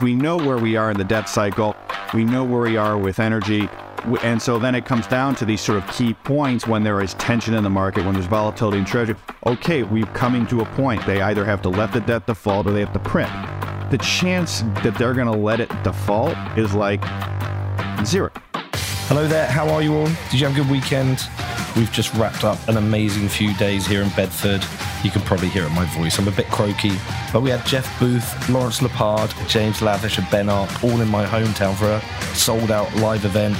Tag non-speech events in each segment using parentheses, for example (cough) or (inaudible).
we know where we are in the debt cycle. We know where we are with energy. And so then it comes down to these sort of key points when there is tension in the market, when there's volatility in treasury. Okay, we've coming to a point. They either have to let the debt default or they have to print. The chance that they're going to let it default is like zero. Hello there, how are you all? Did you have a good weekend? We've just wrapped up an amazing few days here in Bedford. You can probably hear it in my voice. I'm a bit croaky, but we had Jeff Booth, Lawrence Lepard, James Lavish, and Ben Arp all in my hometown for a sold out live event.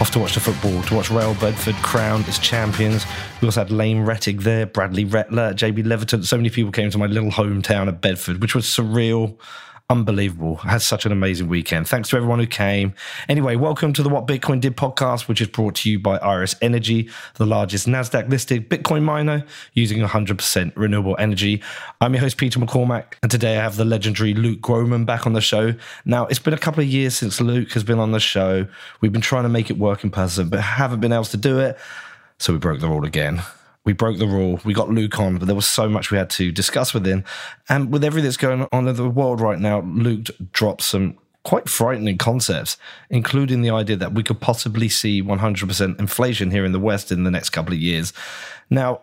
Off to watch the football, to watch Real Bedford crowned as champions. We also had Lane Rettig there, Bradley Rettler, JB Leverton. So many people came to my little hometown of Bedford, which was surreal unbelievable. Had such an amazing weekend. Thanks to everyone who came. Anyway, welcome to the What Bitcoin Did podcast, which is brought to you by Iris Energy, the largest NASDAQ listed Bitcoin miner using 100% renewable energy. I'm your host, Peter McCormack, and today I have the legendary Luke Gromen back on the show. Now, it's been a couple of years since Luke has been on the show. We've been trying to make it work in person, but haven't been able to do it. So we broke the rule again we broke the rule. We got Luke on, but there was so much we had to discuss with him. And with everything that's going on in the world right now, Luke dropped some quite frightening concepts, including the idea that we could possibly see 100% inflation here in the West in the next couple of years. Now,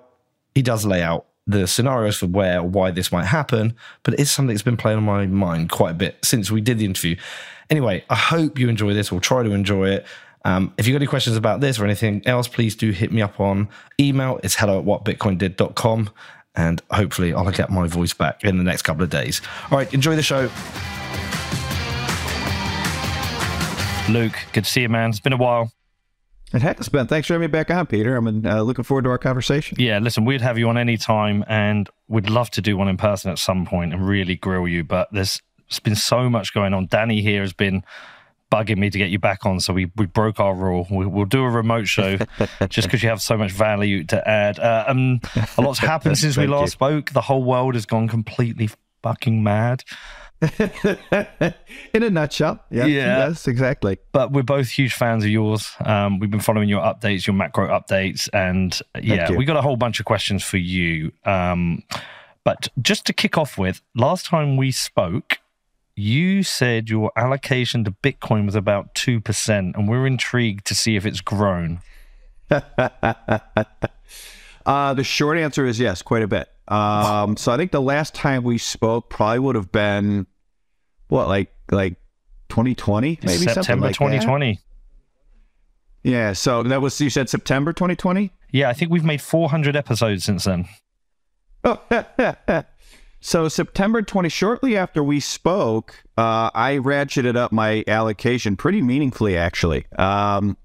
he does lay out the scenarios for where why this might happen, but it is something that's been playing on my mind quite a bit since we did the interview. Anyway, I hope you enjoy this or try to enjoy it. Um, if you've got any questions about this or anything else, please do hit me up on email. It's hello at whatbitcoindid.com. And hopefully I'll get my voice back in the next couple of days. All right, enjoy the show. Luke, good to see you, man. It's been a while. It has been. Thanks for having me back on, Peter. I'm uh, looking forward to our conversation. Yeah, listen, we'd have you on any time, and we'd love to do one in person at some point and really grill you. But there's, there's been so much going on. Danny here has been bugging me to get you back on, so we, we broke our rule. We, will do a remote show (laughs) just because you have so much value to add. Uh, um, a lot's (laughs) happened since we last you. spoke. The whole world has gone completely fucking mad. (laughs) In a nutshell, yeah, yeah, yes, exactly. But we're both huge fans of yours. Um, we've been following your updates, your macro updates, and yeah, we got a whole bunch of questions for you. Um, but just to kick off with, last time we spoke, you said your allocation to Bitcoin was about 2%, and we're intrigued to see if it's grown. (laughs) uh, the short answer is yes, quite a bit. Um, so I think the last time we spoke probably would have been what, like like 2020, maybe September like 2020. That. Yeah, so that was you said September 2020. Yeah, I think we've made 400 episodes since then. Oh, (laughs) So September 20, shortly after we spoke, uh, I ratcheted up my allocation pretty meaningfully, actually. Um,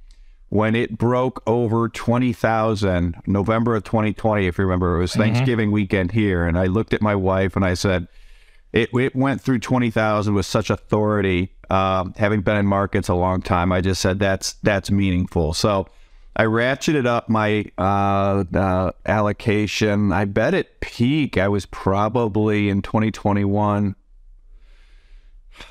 when it broke over 20,000, November of 2020, if you remember, it was mm-hmm. Thanksgiving weekend here. And I looked at my wife and I said, it, it went through 20,000 with such authority. Um, having been in markets a long time, I just said that's that's meaningful. So I ratcheted up my uh, uh, allocation. I bet at peak I was probably in 2021.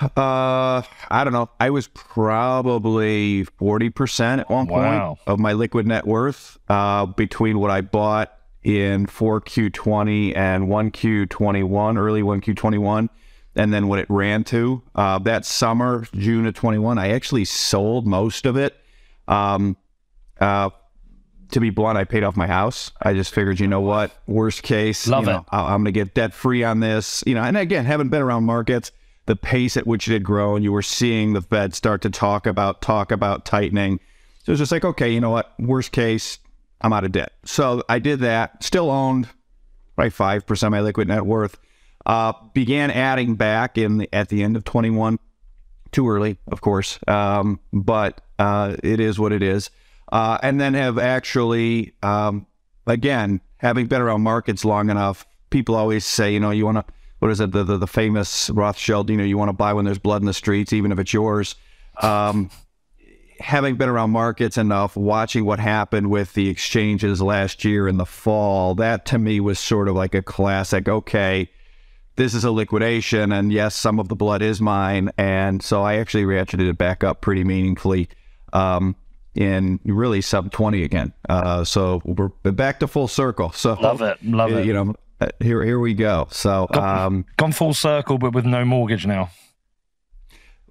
Uh, I don't know. I was probably 40% at one wow. point of my liquid net worth uh, between what I bought in 4Q20 and 1Q21, early 1Q21, and then what it ran to. Uh, that summer, June of 21, I actually sold most of it. Um, uh, to be blunt, I paid off my house. I just figured, you know what, worst case, Love you know, it. I'm going to get debt free on this. You know, and again, haven't been around markets. The pace at which it had grown, you were seeing the Fed start to talk about talk about tightening. So it's just like, okay, you know what, worst case, I'm out of debt. So I did that. Still owned right five percent of my liquid net worth. Uh, began adding back in the, at the end of 21. Too early, of course, um, but uh, it is what it is uh, and then have actually, um, again, having been around markets long enough, people always say, you know, you want to, what is it, the, the, the famous Rothschild, you know, you want to buy when there's blood in the streets, even if it's yours. Um, having been around markets enough, watching what happened with the exchanges last year in the fall, that to me was sort of like a classic. Okay, this is a liquidation, and yes, some of the blood is mine, and so I actually ratcheted it back up pretty meaningfully. Um, in really sub 20 again. Uh, so we're back to full circle. So love it, love it. You know, uh, here here we go. So gone, um, gone full circle, but with no mortgage now.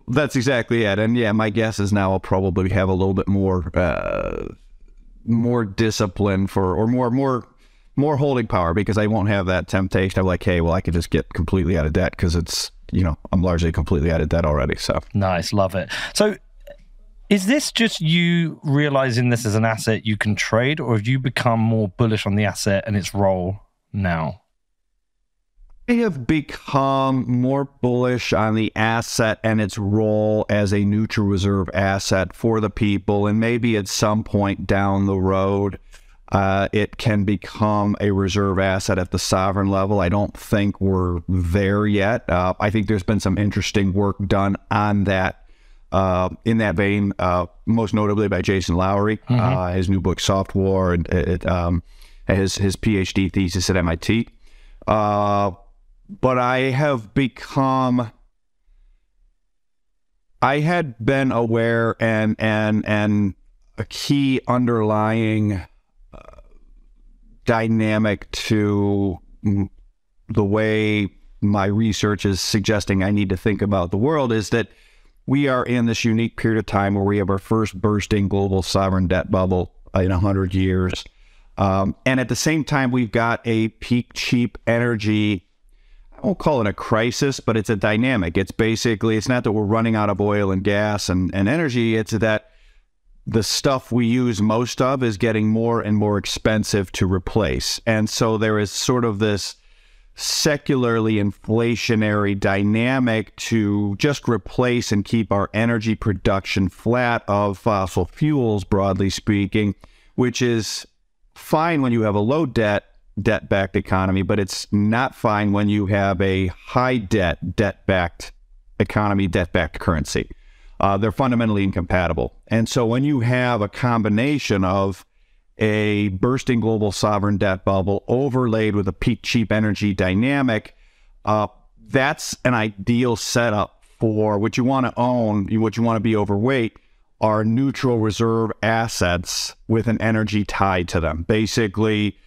That's exactly it. And yeah, my guess is now I'll probably have a little bit more uh, more discipline for or more more more holding power because I won't have that temptation of like, hey, well, I could just get completely out of debt because it's you know I'm largely completely out of debt already. So nice, love it. So is this just you realizing this as an asset you can trade, or have you become more bullish on the asset and its role now? I have become more bullish on the asset and its role as a neutral reserve asset for the people. And maybe at some point down the road, uh, it can become a reserve asset at the sovereign level. I don't think we're there yet. Uh, I think there's been some interesting work done on that. Uh, in that vein, uh, most notably by Jason Lowery, mm-hmm. Uh, his new book "Softwar" and it, um, his his PhD thesis at MIT. Uh, but I have become I had been aware and and and a key underlying uh, dynamic to the way my research is suggesting I need to think about the world is that we are in this unique period of time where we have our first bursting global sovereign debt bubble in 100 years. Um, and at the same time, we've got a peak cheap energy I won't call it a crisis, but it's a dynamic. It's basically, it's not that we're running out of oil and gas and, and energy, it's that the stuff we use most of is getting more and more expensive to replace. And so there is sort of this secularly inflationary dynamic to just replace and keep our energy production flat of fossil fuels, broadly speaking, which is fine when you have a low debt debt backed economy, but it's not fine when you have a high debt, debt backed economy, debt backed currency. Uh, they're fundamentally incompatible. And so when you have a combination of a bursting global sovereign debt bubble overlaid with a peak cheap energy dynamic, uh, that's an ideal setup for what you want to own, what you want to be overweight are neutral reserve assets with an energy tied to them. Basically,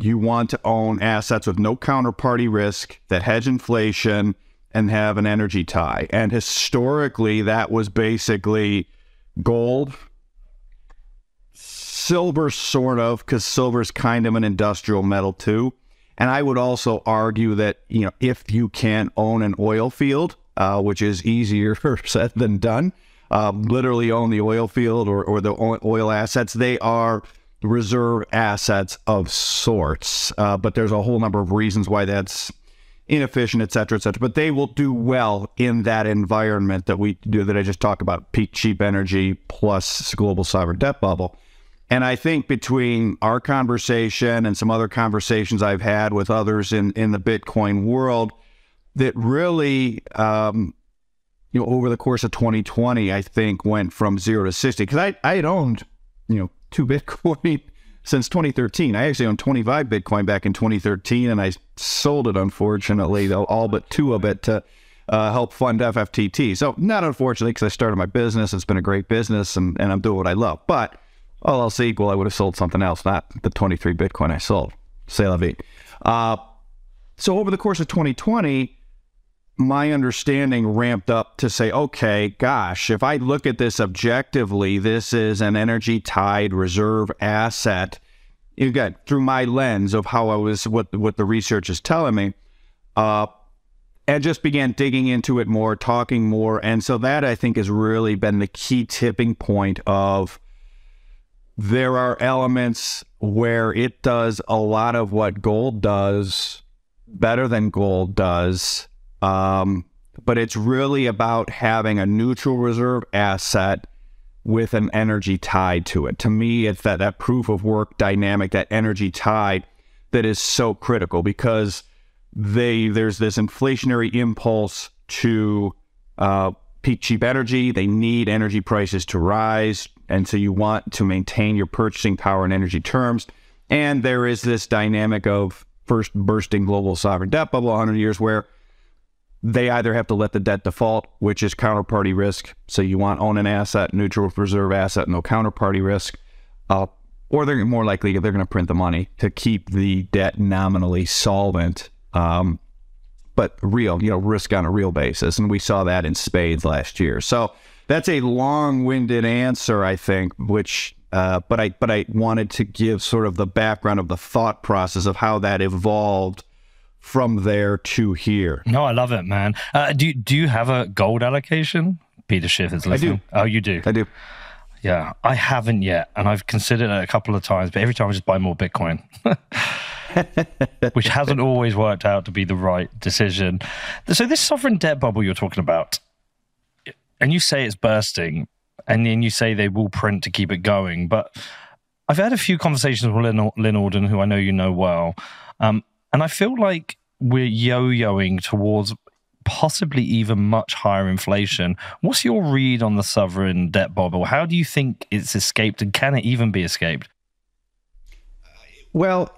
you want to own assets with no counterparty risk that hedge inflation and have an energy tie. And historically, that was basically gold, silver, sort of, because silver is kind of an industrial metal too. And I would also argue that you know if you can own an oil field, uh, which is easier (laughs) said than done, uh, literally own the oil field or, or the oil assets, they are reserve assets of sorts. Uh, but there's a whole number of reasons why that's inefficient, et cetera, et cetera. But they will do well in that environment that we do that I just talked about, peak cheap energy plus global sovereign debt bubble. And I think between our conversation and some other conversations I've had with others in, in the Bitcoin world, that really, um, you know, over the course of 2020, I think went from zero to 60. Because I, I had owned, you know, (laughs) to Bitcoin since 2013. I actually owned 25 Bitcoin back in 2013, and I sold it, unfortunately, though, all but two of it to uh, help fund FFTT. So, not unfortunately, because I started my business. It's been a great business, and, and I'm doing what I love. But all else equal, I would have sold something else, not the 23 Bitcoin I sold. Say la vie. Uh, so, over the course of 2020, my understanding ramped up to say, okay, gosh, if I look at this objectively, this is an energy tied reserve asset. Again, through my lens of how I was, what what the research is telling me, uh, and just began digging into it more, talking more, and so that I think has really been the key tipping point of there are elements where it does a lot of what gold does better than gold does um, but it's really about having a neutral reserve asset with an energy tied to it. To me, it's that, that proof of work dynamic, that energy tie that is so critical because they there's this inflationary impulse to uh, peak cheap energy. They need energy prices to rise. And so you want to maintain your purchasing power in energy terms. And there is this dynamic of first bursting global sovereign debt bubble 100 years where they either have to let the debt default, which is counterparty risk. So you want own an asset, neutral reserve asset, no counterparty risk. Uh, or they're more likely they're going to print the money to keep the debt nominally solvent. Um, but real, you know, risk on a real basis. And we saw that in spades last year. So that's a long-winded answer, I think, which uh, but I but I wanted to give sort of the background of the thought process of how that evolved from there to here. No, I love it, man. Uh, do do you have a gold allocation? Peter Schiff is listening. I do. Oh, you do. I do. Yeah, I haven't yet, and I've considered it a couple of times, but every time I just buy more Bitcoin. (laughs) Which hasn't always worked out to be the right decision. So, this sovereign debt bubble you're talking about, and you say it's bursting, and then you say they will print to keep it going. But I've had a few conversations with Lyn, Lyn Alden, who I know you know well, um, and I feel like we're yo-yoing towards possibly even much higher inflation. What's your read on the sovereign debt bubble? How do you think it's escaped, and can it even be escaped? Well,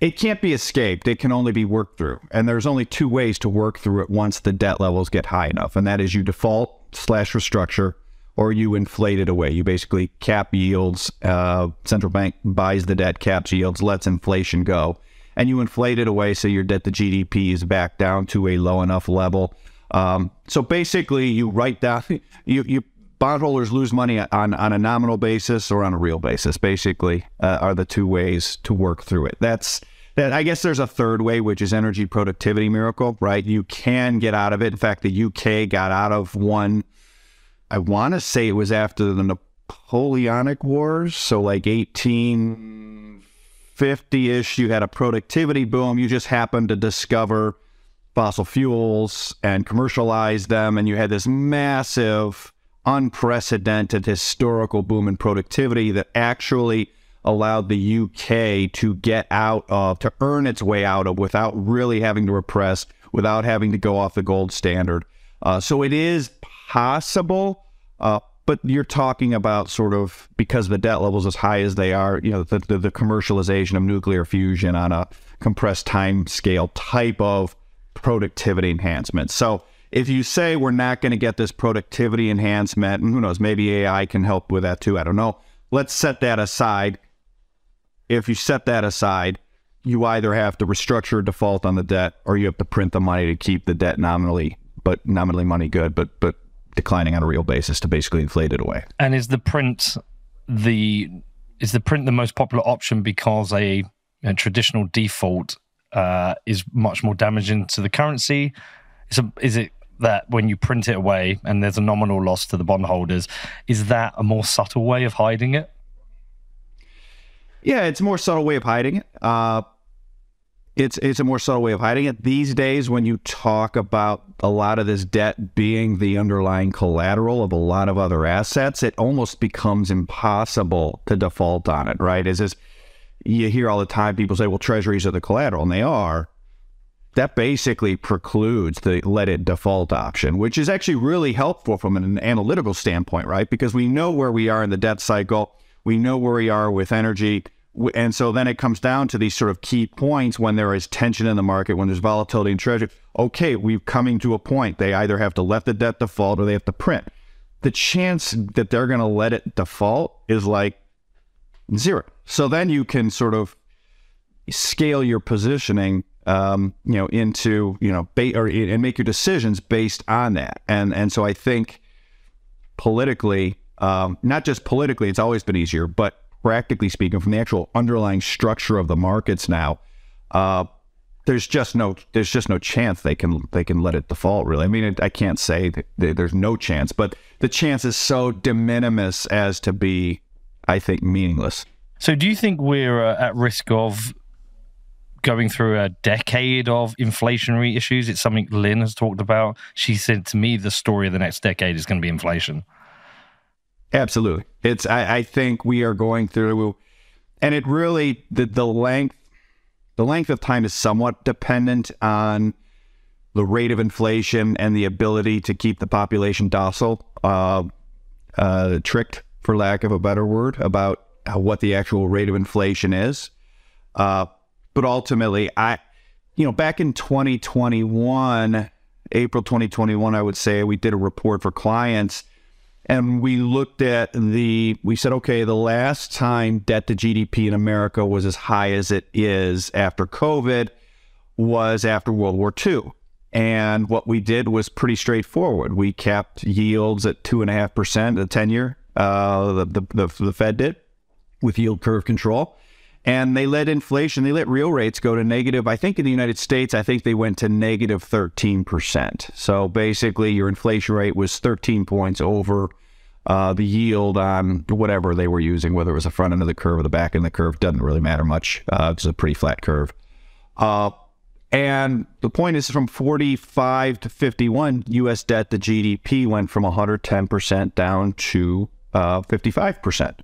it can't be escaped. It can only be worked through. And there's only two ways to work through it once the debt levels get high enough. And that is you default slash restructure or you inflate it away. You basically cap yields. Uh, central bank buys the debt, caps yields, lets inflation go, and you inflate it away so your debt to GDP is back down to a low enough level. Um, so basically, you write down (laughs) you you bondholders lose money on on a nominal basis or on a real basis. Basically, uh, are the two ways to work through it. That's that. I guess there's a third way, which is energy productivity miracle. Right? You can get out of it. In fact, the UK got out of one I want to say it was after the Napoleonic Wars, so like 1850 ish. You had a productivity boom. You just happened to discover fossil fuels and commercialize them, and you had this massive, unprecedented historical boom in productivity that actually allowed the UK to get out of, to earn its way out of without really having to repress, without having to go off the gold standard. Uh, so it is possible, uh, but you're talking about sort of because the debt levels as high as they are, you know, the, the, the commercialization of nuclear fusion on a compressed time scale type of productivity enhancement. So if you say we're not going to get this productivity enhancement, and who knows, maybe AI can help with that too. I don't know. Let's set that aside. If you set that aside, you either have to restructure a default on the debt or you have to print the money to keep the debt nominally, but nominally money good, but but declining on a real basis to basically inflate it away. And is the print the is the print the most popular option because a, a traditional default uh, is much more damaging to the currency? Is, it that when you print it away and there's a nominal loss to the bondholders, is that a more subtle way of hiding it? Yeah, it's a more subtle way of hiding it. Uh, it's it's a more subtle way of hiding it. These days when you talk about a lot of this debt being the underlying collateral of a lot of other assets it almost becomes impossible to default on it right? Is this you hear all the time people say well treasuries are the collateral and they are. That basically precludes the let it default option which is actually really helpful from an analytical standpoint right? Because we know where we are in the debt cycle we know where we are with energy and so then it comes down to these sort of key points when there is tension in the market, when there's volatility in treasury. Okay, we're coming to a point. They either have to let the debt default or they have to print. The chance that they're going to let it default is like zero. So then you can sort of scale your positioning, um, you know, into you know, ba- or and make your decisions based on that. And and so I think politically, um, not just politically, it's always been easier, but practically speaking, from the actual underlying structure of the markets now, uh, there's just no there's just no chance they can they can let it default. Really, I mean, it, I can't say there's no chance, but the chance is so de minimis as to be, I think, meaningless. So, do you think we're uh, at risk of going through a decade of inflationary issues? It's something Lyn has talked about. She said to me, the story of the next decade is going to be inflation. Absolutely. It's I, I think we are going through and it really the the length the length of time is somewhat dependent on the rate of inflation and the ability to keep the population docile, uh, uh, tricked, for lack of a better word, about what the actual rate of inflation is. Uh, but ultimately, I, you know, back in 2021, April 2021, I would say, we did a report for clients and we looked at the we said okay the last time debt to gdp in america was as high as it is after covid was after world war ii And what we did was pretty straightforward. We kept yields at two and a half percent, the ten year. Uh, the, the, the the Fed did with yield curve control, and they let inflation, they let real rates go to negative. I think in the United States, I think they went to negative negative thirteen percent. So basically, your inflation rate was thirteen points over uh, the yield on whatever they were using, whether it was the front end of the curve or the back end of the curve, doesn't really matter much. Uh, it's a pretty flat curve. Uh, and the point is from 45 to 51, US debt to GDP went from 110% down to uh, 55%.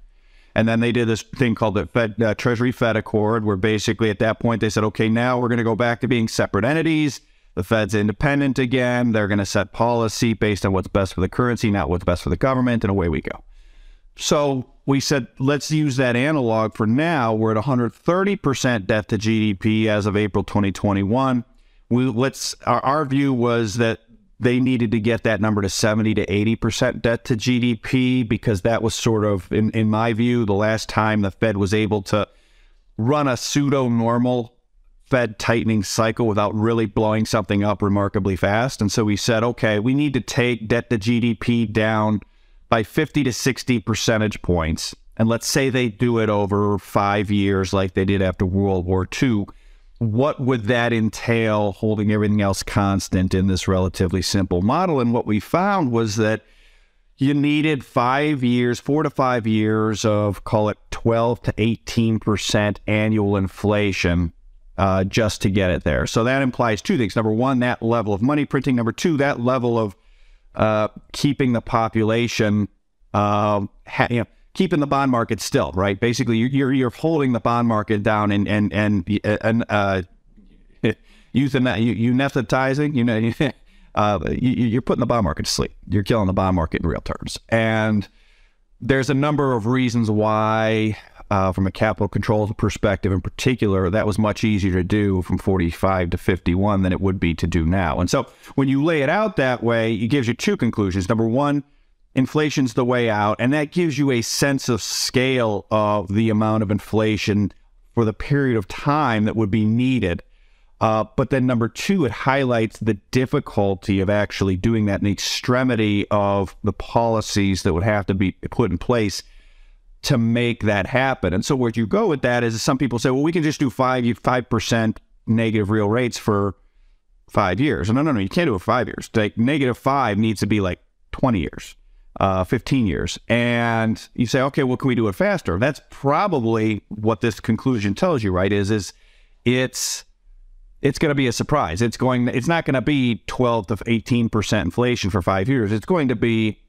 And then they did this thing called the Fed, uh, Treasury Fed Accord, where basically at that point they said, okay, now we're going to go back to being separate entities. The Fed's independent again. They're going to set policy based on what's best for the currency, not what's best for the government, and away we go. So we said, let's use that analog for now. We're at 130% debt to GDP as of April 2021. We let's our, our view was that they needed to get that number to 70 to 80% debt to GDP because that was sort of, in, in my view, the last time the Fed was able to run a pseudo normal Fed tightening cycle without really blowing something up remarkably fast. And so we said, okay, we need to take debt to GDP down by 50 to 60 percentage points. And let's say they do it over five years like they did after World War II. What would that entail holding everything else constant in this relatively simple model? And what we found was that you needed five years, four to five years of call it 12 to 18% annual inflation uh, just to get it there. So that implies two things. Number one, that level of money printing. Number two, that level of uh, keeping the population, uh, ha- you know, keeping the bond market still, right? Basically, you're you're holding the bond market down and and and and uh, euthanizing, you know, (laughs) uh, you, are putting the bond market to sleep. You're killing the bond market in real terms, and there's a number of reasons why. Uh, from a capital controls perspective, in particular, that was much easier to do from 45 to 51 than it would be to do now. And so, when you lay it out that way, it gives you two conclusions. Number one, inflation's the way out, and that gives you a sense of scale of the amount of inflation for the period of time that would be needed. Uh, but then number two, it highlights the difficulty of actually doing that and the extremity of the policies that would have to be put in place to make that happen. And so where you go with that is some people say, well, we can just do five five percent negative real rates for five years. No, no, no, you can't do it five years. Like negative five needs to be like 20 years uh, 15 years. And you say, okay, well, can we do it faster? That's probably what this conclusion tells you, right? Is is it's it's going to be a surprise. It's going. It's not going to be 12 to 18 percent inflation for five years. It's going to be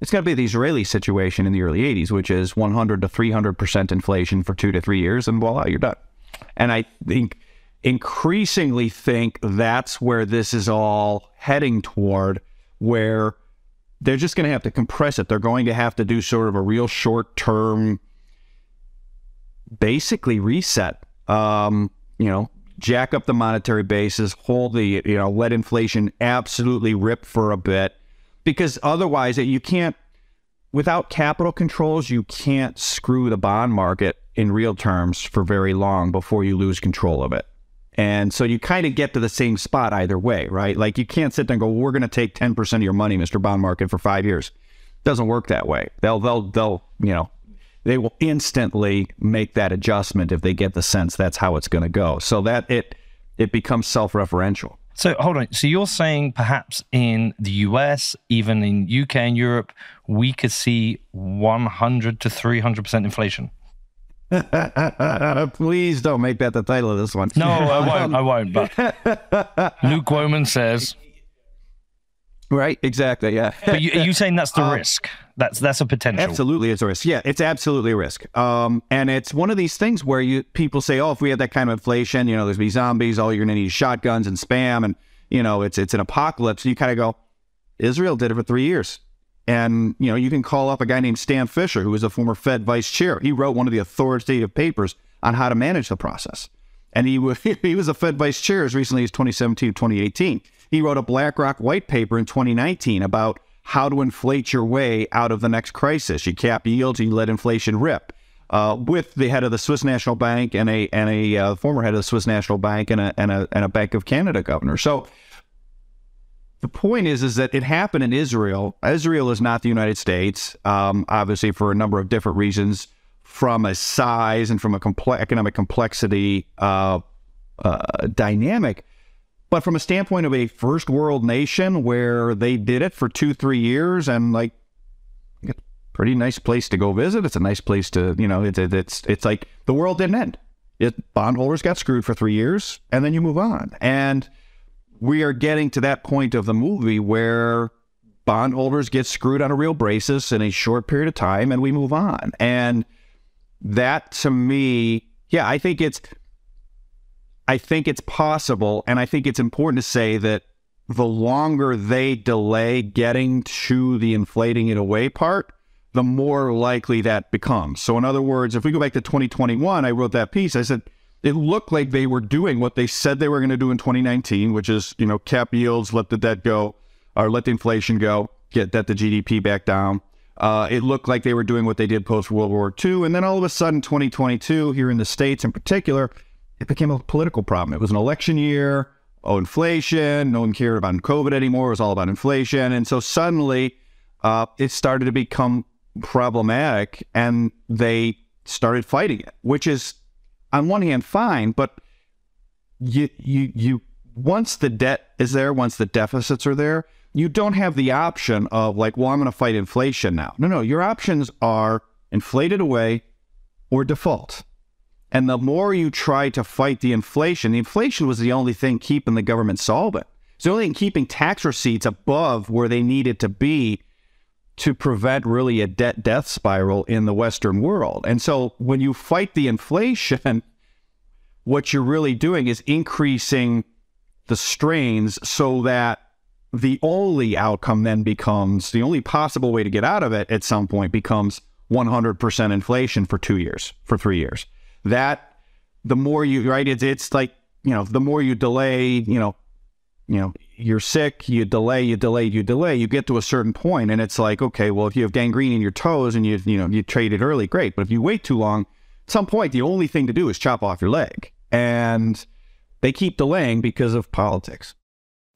it's going to be the Israeli situation in the early 80s, which is 100 to 300 percent inflation for two to three years, and voila, you're done. And I think increasingly think that's where this is all heading toward, where they're just going to have to compress it. They're going to have to do sort of a real short term, basically reset. Um, you know, jack up the monetary basis, hold the, you know, let inflation absolutely rip for a bit, because otherwise you can't, without capital controls, you can't screw the bond market in real terms for very long before you lose control of it. And so you kind of get to the same spot either way, right? Like you can't sit there and go, well, "We're going to take ten percent of your money, Mr. Bond Market, for five years." Doesn't work that way. They'll they'll they'll you know they will instantly make that adjustment if they get the sense that's how it's going to go. So that it it becomes self-referential. So hold on. So you're saying perhaps in the US, even in UK and Europe, we could see 100 to 300 percent inflation. (laughs) Please don't make that the title of this one. No, I won't. I won't. But (laughs) Luke Gromen says, right? Exactly. Yeah. But you, are you saying that's the um, risk? That's that's a potential. Absolutely, it's a risk. Yeah, it's absolutely a risk. Um, and it's one of these things where you people say, oh, if we had that kind of inflation, you know, there's be zombies. All you're going to need is shotguns and spam, and you know, it's it's an apocalypse. And you kind of go, Israel did it for three years. And, you know, you can call up a guy named Stan Fischer, who was a former Fed vice chair. He wrote one of the authoritative papers on how to manage the process. And he was, (laughs) he was a Fed vice chair as recently as 2017, 2018. He wrote a BlackRock white paper in 2019 about how to inflate your way out of the next crisis. You cap yields, you let inflation rip. Uh, with the head of the Swiss National Bank and a and a uh, former head of the Swiss National Bank and a, and a and a Bank of Canada governor. So the point is, is that it happened in Israel. Israel is not the United States, um, obviously for a number of different reasons, from a size and from a economic complexity uh, uh, dynamic. But from a standpoint of a first world nation where they did it for two, three years and like, pretty nice place to go visit. It's a nice place to, you know, it's it's it's like the world didn't end. It bondholders got screwed for three years and then you move on. And we are getting to that point of the movie where bondholders get screwed on a real basis in a short period of time and we move on. And that to me, yeah, I think it's I think it's possible and I think it's important to say that the longer they delay getting to the inflating it away part, the more likely that becomes. So in other words, if we go back to 2021, I wrote that piece. I said it looked like they were doing what they said they were going to do in 2019, which is, you know, cap yields, let the debt go, or let the inflation go, get debt to GDP back down. Uh, it looked like they were doing what they did post World War II. And then all of a sudden, 2022, here in the States in particular, it became a political problem. It was an election year, oh, inflation. No one cared about COVID anymore. It was all about inflation. And so suddenly, uh, it started to become problematic and they started fighting it, which is on one hand fine, but you you you once the debt is there, once the deficits are there, you don't have the option of like, well, I'm going to fight inflation now. No, no, your options are inflated away or default. And the more you try to fight the inflation, the inflation was the only thing keeping the government solvent. It's the only thing keeping tax receipts above where they needed to be to prevent really a debt death spiral in the Western world. And so when you fight the inflation, what you're really doing is increasing the strains so that the only outcome then becomes the only possible way to get out of it at some point becomes 100% inflation for two years, for three years. That the more you, right, it's, it's like, you know, the more you delay, you know, you know, you're sick, you delay, you delay, you delay, you get to a certain point and it's like, okay, well, if you have gangrene in your toes and you, you know, you trade it early, great. But if you wait too long, at some point, the only thing to do is chop off your leg. And they keep delaying because of politics.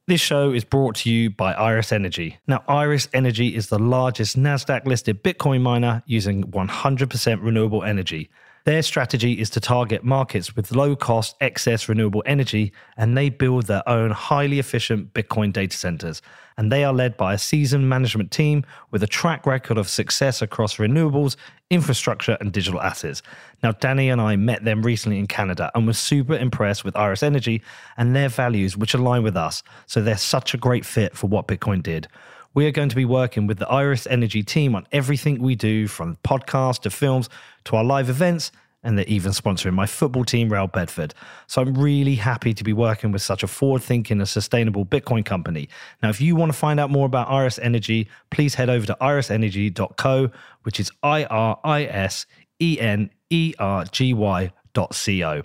This show is brought to you by Iris Energy. Now, Iris Energy is the largest NASDAQ listed Bitcoin miner using 100% renewable energy. Their strategy is to target markets with low cost, excess renewable energy, and they build their own highly efficient Bitcoin data centers. And they are led by a seasoned management team with a track record of success across renewables, infrastructure, and digital assets. Now, Danny and I met them recently in Canada and were super impressed with Iris Energy and their values, which align with us. So they're such a great fit for what Bitcoin did. We are going to be working with the Iris Energy team on everything we do from podcasts to films to our live events and they're even sponsoring my football team, Real Bedford. So I'm really happy to be working with such a forward thinking and sustainable Bitcoin company. Now, if you want to find out more about Iris Energy, please head over to irisenergy.co, which is I R I S E N E R G Y dot co.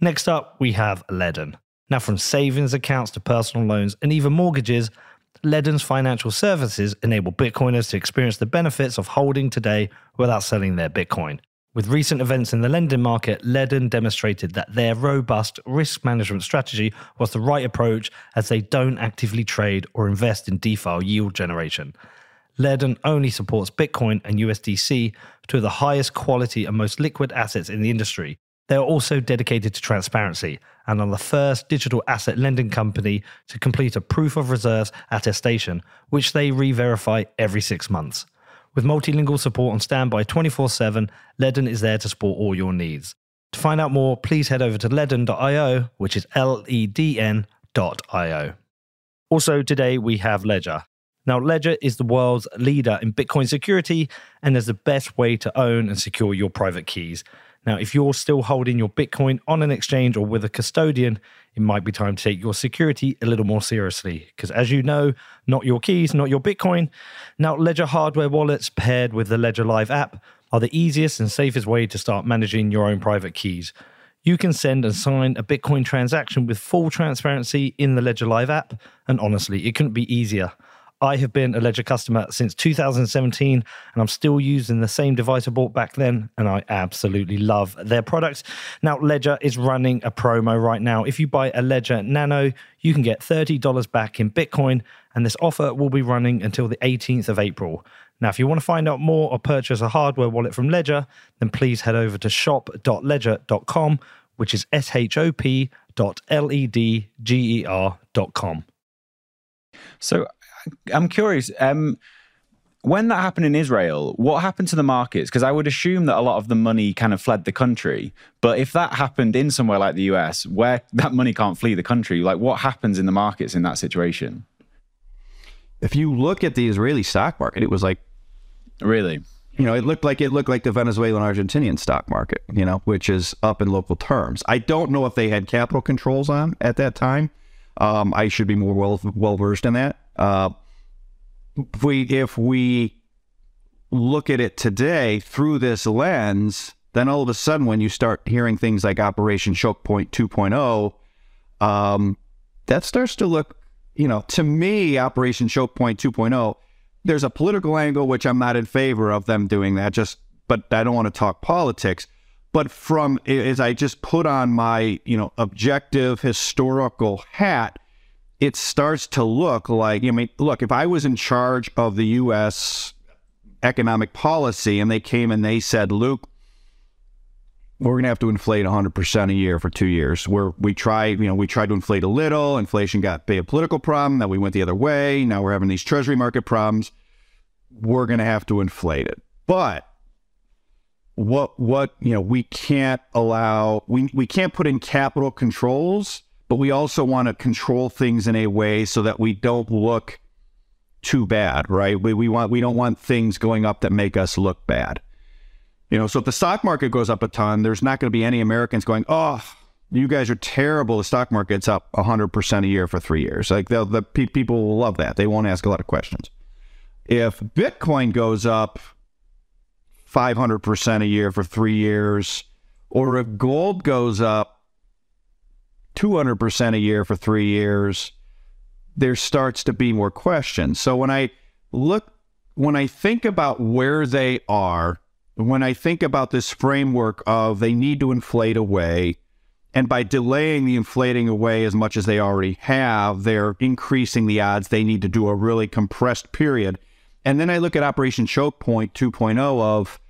Next up, we have Ledn. Now, from savings accounts to personal loans and even mortgages, Ledn's financial services enable Bitcoiners to experience the benefits of holding today without selling their Bitcoin. With recent events in the lending market, Ledn demonstrated that their robust risk management strategy was the right approach as they don't actively trade or invest in DeFi yield generation. Ledn only supports Bitcoin and USDC, two of the highest quality and most liquid assets in the industry. They are also dedicated to transparency and are the first digital asset lending company to complete a proof of reserves attestation, which they re verify every six months. With multilingual support on standby 24 7, Ledn is there to support all your needs. To find out more, please head over to ledn.io, which is L E D N.io. Also, today we have Ledger. Now, Ledger is the world's leader in Bitcoin security and is the best way to own and secure your private keys. Now, if you're still holding your Bitcoin on an exchange or with a custodian, it might be time to take your security a little more seriously. Because as you know, not your keys, not your Bitcoin. Now, Ledger hardware wallets paired with the Ledger Live app are the easiest and safest way to start managing your own private keys. You can send and sign a Bitcoin transaction with full transparency in the Ledger Live app, and honestly, it couldn't be easier. I have been a Ledger customer since 2017, and I'm still using the same device I bought back then, and I absolutely love their products. Now, Ledger is running a promo right now. If you buy a Ledger Nano, you can get $30 back in Bitcoin, and this offer will be running until the 18th of April. Now, if you want to find out more or purchase a hardware wallet from Ledger, then please head over to shop.ledger.com, which is S H O P dot L E D G E R dot com. So I'm curious. Um, when that happened in Israel, what happened to the markets? Because I would assume that a lot of the money kind of fled the country. But if that happened in somewhere like the US, where (laughs) that money can't flee the country, like what happens in the markets in that situation? If you look at the Israeli stock market, it was like really, you know, it looked like it looked like the Venezuelan Argentinian stock market, you know, which is up in local terms. I don't know if they had capital controls on at that time. Um, I should be more well well versed in that. Uh, if we if we look at it today through this lens, then all of a sudden, when you start hearing things like Operation Choke Point 2.0, um, that starts to look, you know, to me, Operation Choke Point 2.0. There's a political angle which I'm not in favor of them doing that. Just, but I don't want to talk politics. But from as I just put on my, you know, objective historical hat, it starts to look like, I mean, look, if I was in charge of the U.S. economic policy and they came and they said, Luke, we're going to have to inflate 100% a year for two years. Where we tried, you know, we tried to inflate a little. Inflation got a political problem. Then we went the other way. Now we're having these treasury market problems. We're going to have to inflate it. But what, what, you know, we can't allow, we, we can't put in capital controls but we also want to control things in a way so that we don't look too bad, right? We, we want we don't want things going up that make us look bad. You know, so if the stock market goes up a ton, there's not going to be any Americans going, "Oh, you guys are terrible. The stock market's up 100% a year for 3 years." Like the the people will love that. They won't ask a lot of questions. If Bitcoin goes up 500% a year for 3 years, or if gold goes up 200% a year for three years, there starts to be more questions. So when I look, when I think about where they are, when I think about this framework of they need to inflate away, and by delaying the inflating away as much as they already have, they're increasing the odds they need to do a really compressed period. And then I look at Operation Choke Point 2.0 of,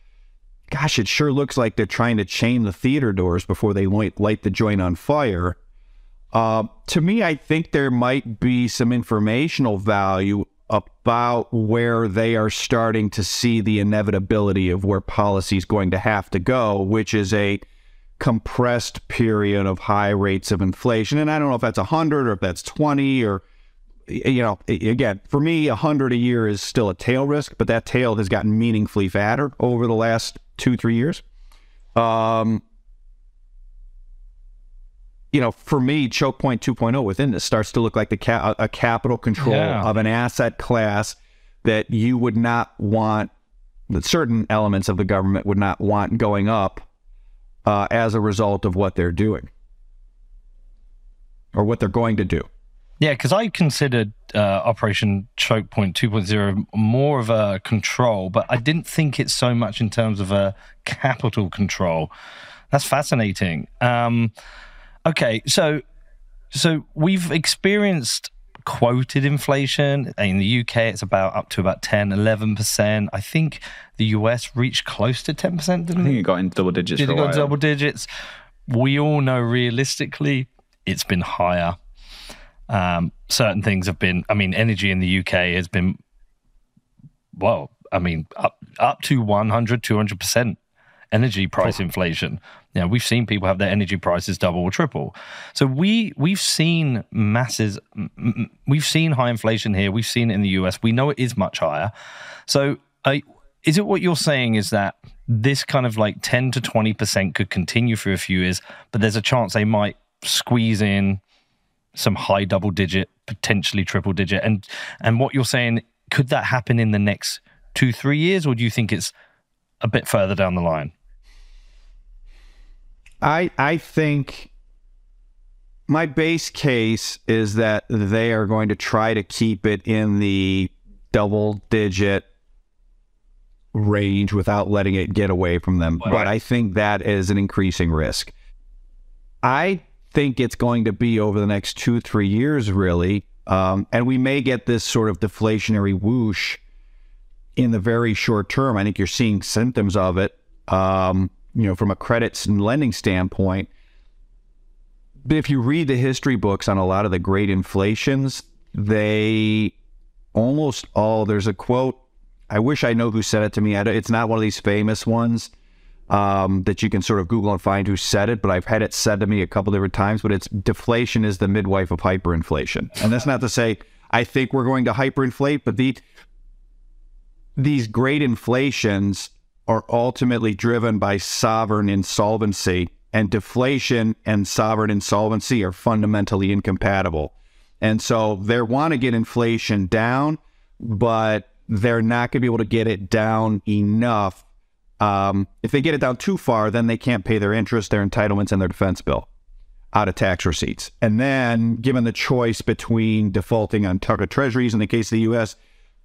gosh, it sure looks like they're trying to chain the theater doors before they light, light the joint on fire. Uh, to me, I think there might be some informational value about where they are starting to see the inevitability of where policy is going to have to go, which is a compressed period of high rates of inflation. And I don't know if that's 100 or if that's 20 or, you know, again, for me, 100 a year is still a tail risk, but that tail has gotten meaningfully fatter over the last two, three years. Um, you know, for me, choke point 2.0 within this starts to look like the ca- a capital control yeah. of an asset class that you would not want, that certain elements of the government would not want going up uh, as a result of what they're doing or what they're going to do. Yeah, because I considered uh, Operation Choke Point 2.0 more of a control, but I didn't think it so much in terms of a capital control. That's fascinating. Um, Okay, so so we've experienced quoted inflation in the UK it's about up to about 10 11% I think the US reached close to 10% didn't I think it? got into double digits Did it go double digits? We all know realistically it's been higher. Um, certain things have been I mean energy in the UK has been well I mean up up to 100 200% energy price inflation. You know, we've seen people have their energy prices double or triple. So we we've seen masses. We've seen high inflation here. We've seen it in the US. We know it is much higher. So is it what you're saying is that this kind of like 10 to 20 percent could continue for a few years, but there's a chance they might squeeze in some high double digit, potentially triple digit, and and what you're saying could that happen in the next two three years, or do you think it's a bit further down the line? I I think my base case is that they are going to try to keep it in the double digit range without letting it get away from them. But I think that is an increasing risk. I think it's going to be over the next two, three years, really. Um, and we may get this sort of deflationary whoosh in the very short term. I think you're seeing symptoms of it, um, you know, from a credits and lending standpoint. But if you read the history books on a lot of the great inflations, they almost all, there's a quote I wish I know who said it to me. It's not one of these famous ones um, that you can sort of Google and find who said it, but I've had it said to me a couple different times. But it's deflation is the midwife of hyperinflation, and that's not to say I think we're going to hyperinflate, but the these great inflations are ultimately driven by sovereign insolvency, and deflation and sovereign insolvency are fundamentally incompatible. And so they want to get inflation down, but they're not going to be able to get it down enough. Um, if they get it down too far, then they can't pay their interest, their entitlements, and their defense bill out of tax receipts. And then, given the choice between defaulting on target treasuries in the case of the U.S.,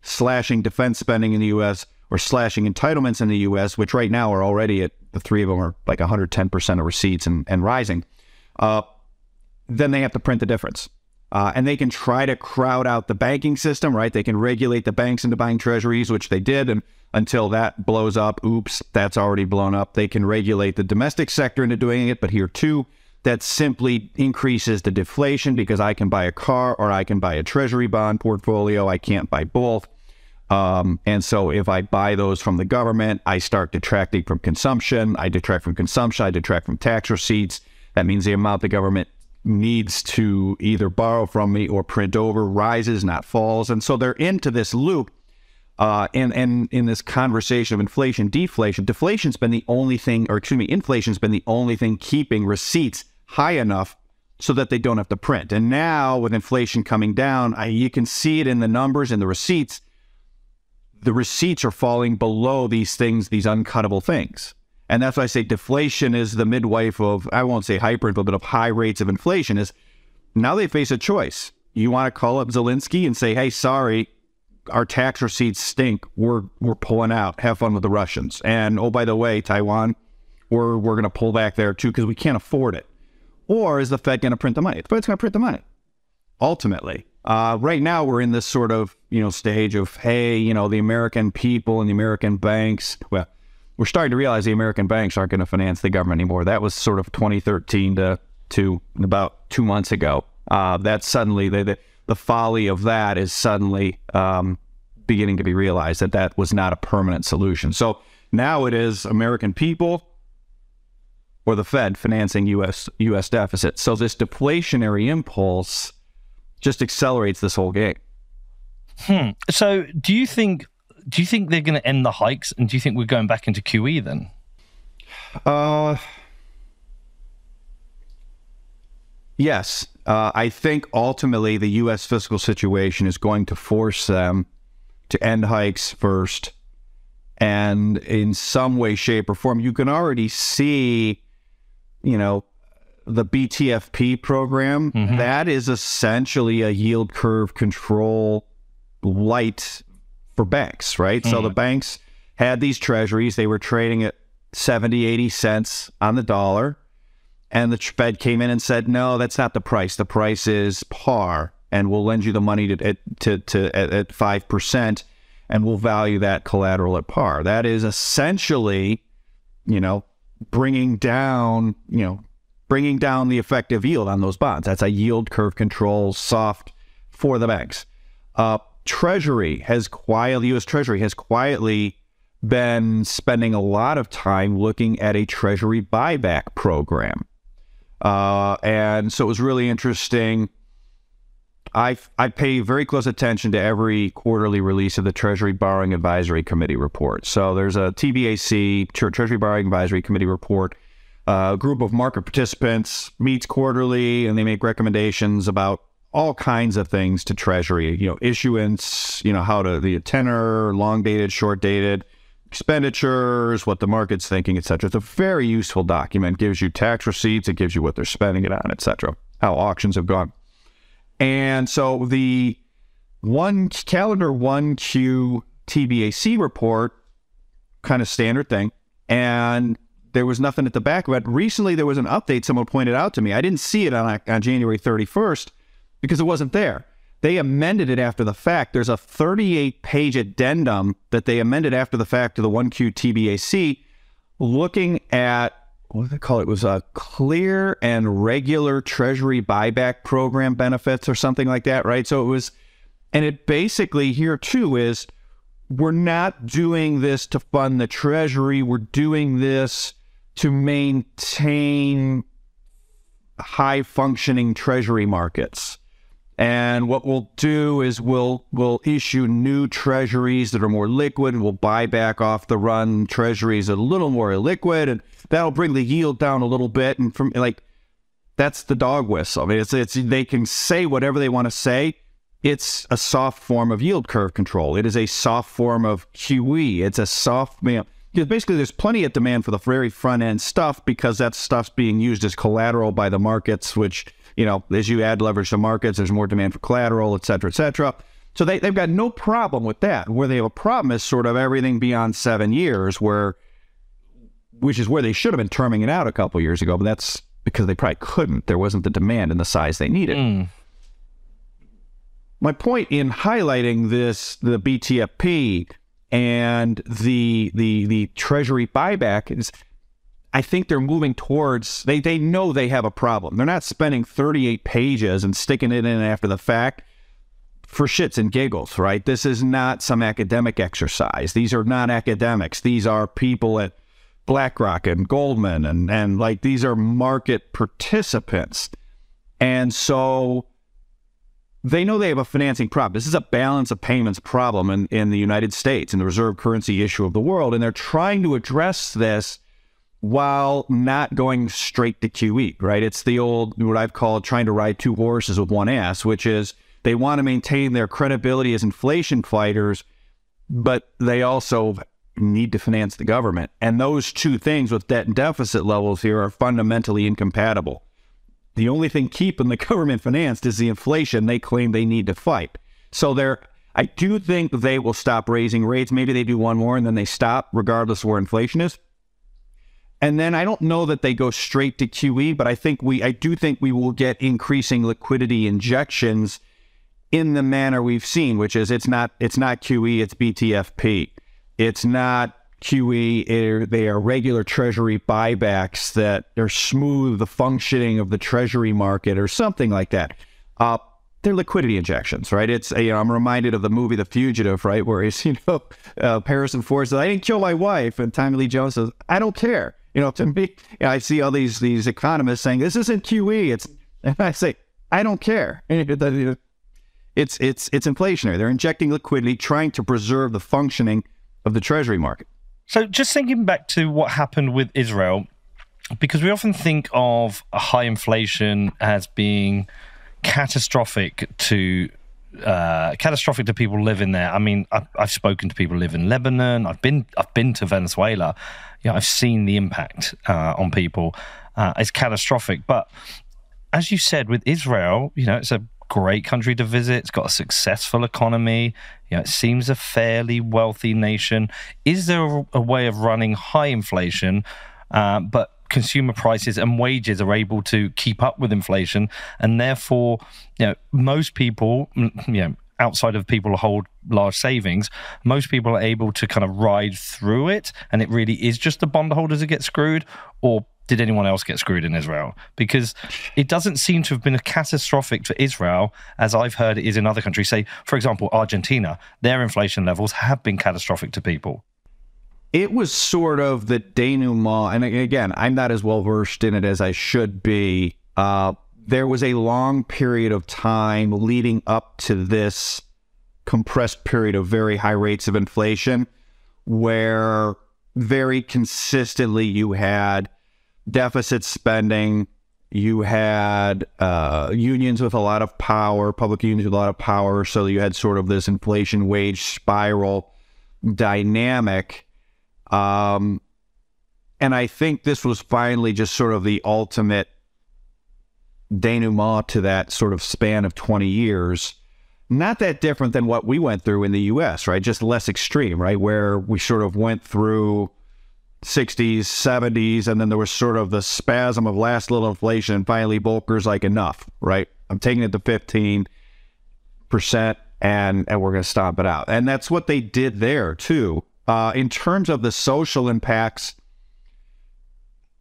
slashing defense spending in the U.S., or slashing entitlements in the U.S., which right now are already at the three of them are like 110% of receipts and, and rising, uh, then they have to print the difference. Uh, and they can try to crowd out the banking system, right? They can regulate the banks into buying treasuries, which they did. And until that blows up, oops, that's already blown up. They can regulate the domestic sector into doing it. But here, too, that simply increases the deflation because I can buy a car or I can buy a treasury bond portfolio. I can't buy both. Um, and so if I buy those from the government, I start detracting from consumption. I detract from consumption. I detract from tax receipts. That means the amount the government needs to either borrow from me or print over rises, not falls. And so they're into this loop. Uh, and, and in this conversation of inflation, deflation, deflation's been the only thing, or excuse me, inflation's been the only thing keeping receipts high enough so that they don't have to print. And now with inflation coming down, I, you can see it in the numbers and the receipts. The receipts are falling below these things, these uncuttable things. And that's why I say deflation is the midwife of, I won't say hyperinflation, but of high rates of inflation is now they face a choice. You want to call up Zelensky and say, hey, sorry, our tax receipts stink. We're we're pulling out. Have fun with the Russians. And oh, by the way, Taiwan, we're we're gonna pull back there too because we can't afford it. Or is the Fed gonna print the money? The Fed's gonna print the money. Ultimately. Uh, right now we're in this sort of, you know, stage of, hey, you know, the American people and the American banks, well, we're starting to realize the American banks aren't going to finance the government anymore. That was sort of 2013 to to about two months ago. Uh, that suddenly the, the, the folly of that is suddenly um, beginning to be realized that that was not a permanent solution. So now it is American people or the Fed financing U.S. U.S. deficits. So this deflationary impulse just accelerates this whole game. Hmm. So do you think do you think they're going to end the hikes, and do you think we're going back into QE then? Uh, yes. Uh, I think ultimately the U.S. fiscal situation is going to force them to end hikes first, and in some way, shape, or form, you can already see, you know, the BTFP program. Mm-hmm. That is essentially a yield curve control light for banks, right? Mm-hmm. So the mm-hmm. banks had these treasuries, they were trading at 70, 80 cents on the dollar. And the Fed came in and said, no, that's not the price. The price is par, and we'll lend you the money to, to, to at, 5%, and we'll value that collateral at par. That is essentially, you know, bringing down, you know, bringing down the effective yield on those bonds. That's a yield curve control soft for the banks. Uh, Treasury has quietly, U.S. Treasury has quietly been spending a lot of time looking at a Treasury buyback program. Uh, and so it was really interesting. I, I pay very close attention to every quarterly release of the Treasury Borrowing Advisory Committee report. So there's a TBAC, Treasury Borrowing Advisory Committee report. A group of market participants meets quarterly and they make recommendations about all kinds of things to Treasury, you know, issuance, you know, how to the tenor, long dated, short dated, expenditures, what the market's thinking, etc. It's a very useful document. Gives you tax receipts, it gives you what they're spending it on, etc. How auctions have gone. And so the one calendar 1Q TBAC report, kind of standard thing. And there was nothing at the back it. Recently, there was an update someone pointed out to me. I didn't see it on, on January 31st because it wasn't there. They amended it after the fact. There's a 38 page addendum that they amended after the fact to the 1Q TBAC looking at what they call it? it? was a clear and regular treasury buyback program benefits or something like that, right? So it was, and it basically here too is we're not doing this to fund the treasury. We're doing this to maintain high functioning treasury markets. And what we'll do is we'll we'll issue new treasuries that are more liquid and we'll buy back off the run treasuries a little more illiquid and that'll bring the yield down a little bit and from like that's the dog whistle. I mean it's it's they can say whatever they want to say. It's a soft form of yield curve control. It is a soft form of QE. It's a soft you know, because basically there's plenty of demand for the very front end stuff because that stuff's being used as collateral by the markets, which you know, as you add leverage to markets, there's more demand for collateral, et cetera, et cetera. So they, they've got no problem with that. Where they have a problem is sort of everything beyond seven years, where which is where they should have been terming it out a couple years ago, but that's because they probably couldn't. There wasn't the demand and the size they needed. Mm. My point in highlighting this, the BTFP and the the the Treasury buyback is I think they're moving towards they they know they have a problem. They're not spending 38 pages and sticking it in after the fact for shits and giggles, right? This is not some academic exercise. These are not academics. These are people at BlackRock and Goldman and and like these are market participants. And so they know they have a financing problem. This is a balance of payments problem in, in the United States and the reserve currency issue of the world. And they're trying to address this while not going straight to QE, right? It's the old, what I've called trying to ride two horses with one ass, which is they want to maintain their credibility as inflation fighters, but they also need to finance the government. And those two things with debt and deficit levels here are fundamentally incompatible. The only thing keeping the (laughs) government financed is the inflation they claim they need to fight. So they're I do think they will stop raising rates. Maybe they do one more and then they stop, regardless of where inflation is. And then I don't know that they go straight to QE, but I think we, I do think we will get increasing liquidity injections in the manner we've seen, which is it's not, it's not QE, it's BTFP. It's not QE, they are regular treasury buybacks that are smooth the functioning of the treasury market or something like that. Uh, they're liquidity injections, right? It's you know I'm reminded of the movie The Fugitive, right, where he's (laughs) you know uh, Harrison Ford says I didn't kill my wife, and Tommy Lee Jones says I don't care. You know, (laughs) to me, you know, I see all these these economists saying this isn't QE. It's (laughs) and I say I don't care. It's it's it's inflationary. They're injecting liquidity, trying to preserve the functioning of the treasury market. So, just thinking back to what happened with Israel, because we often think of high inflation as being catastrophic to uh, catastrophic to people living there. I mean, I've, I've, spoken to people who live in Lebanon. I've been I've been to Venezuela. You know, I've seen the impact uh, on people. Uh, it's catastrophic. But as you said, with Israel, you know, it's a great country to visit. It's got a successful economy. You know, it seems a fairly wealthy nation. Is there a, a way of running high inflation, uh, but consumer prices and wages are able to keep up with inflation, and therefore, you know, most people, you know, outside of people who hold large savings, most people are able to kind of ride through it, and it really is just the bondholders that get screwed, or did anyone else get screwed in Israel? Because it doesn't seem to have been catastrophic for Israel as I've heard it is in other countries. Say, for example, Argentina, their inflation levels have been catastrophic to people it was sort of the denouement. And again, I'm not as well versed in it as I should be. Uh, there was a long period of time leading up to this compressed period of very high rates of inflation where very consistently you had deficit spending, you had uh, unions with a lot of power, public unions with a lot of power. So you had sort of this inflation wage spiral dynamic um, and I think this was finally just sort of the ultimate denouement to that sort of span of 20 years. not that different than what we went through in the US, right? Just less extreme, right? Where we sort of went through 60s, 70s, and then there was sort of the spasm of last little inflation. And finally, Volcker's like, enough, right? I'm taking it to 15% and, and we're going to stomp it out. And that's what they did there, too. Uh, in terms of the social impacts,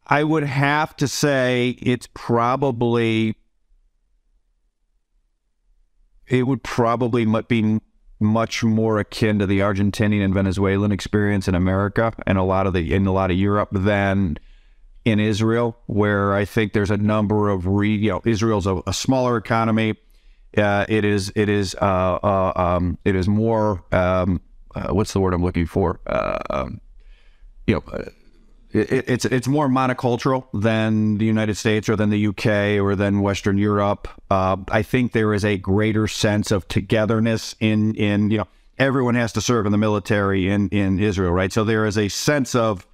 I would have to say it's probably it would probably be much more akin to the Argentinian and Venezuelan experience in America and a lot of the in a lot of Europe than in Israel, where I think there's a number of re, you know Israel's a, a smaller economy. Uh, it is it is uh, uh, um, it is more um, uh, what's the word I'm looking for? Uh, um, you know it, it's it's more monocultural than the United States or than the UK or than Western Europe. Uh, I think there is a greater sense of togetherness in in you know everyone has to serve in the military in in Israel, right? So there is a sense of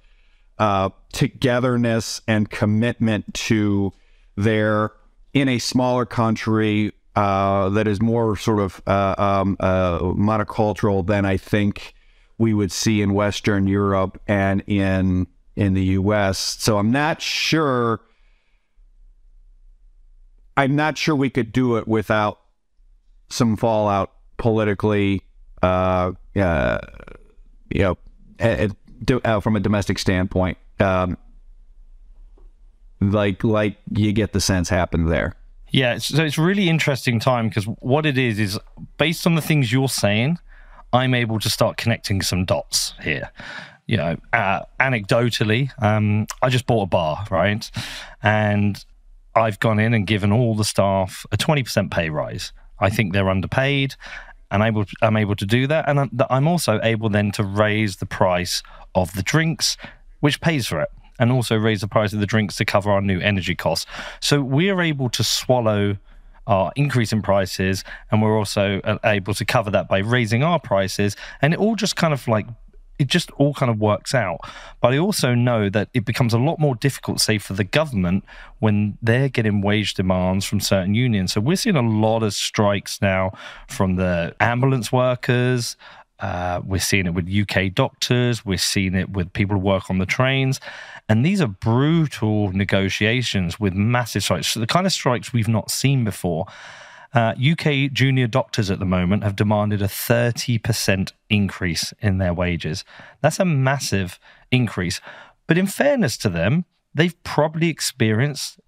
uh, togetherness and commitment to their in a smaller country uh, that is more sort of uh, um, uh, monocultural than I think we would see in Western Europe and in in the US. So I'm not sure I'm not sure we could do it without some fallout politically uh, uh you know uh, from a domestic standpoint. Um, like like you get the sense happened there. Yeah, so it's really interesting time because what it is is based on the things you're saying, I'm able to start connecting some dots here you know, uh, anecdotally, um, I just bought a bar, right? And I've gone in and given all the staff a 20% pay rise. I think they're underpaid and able I'm able to do that. And I'm also able then to raise the price of the drinks, which pays for it, and also raise the price of the drinks to cover our new energy costs. So we're able to swallow our increase in prices, and we're also uh, able to cover that by raising our prices. And it all just kind of like it just all kind of works out. But I also know that it becomes a lot more difficult, say, for the government when they're getting wage demands from certain unions. So we're seeing a lot of strikes now from the ambulance workers. Uh, we're seeing it with UK doctors. We're seeing it with people who work on the trains. And these are brutal negotiations with massive strikes, the kind of strikes we've not seen before. Uh, UK junior doctors at the moment have demanded a 30% increase in their wages. That's a massive increase. But in fairness to them, they've probably experienced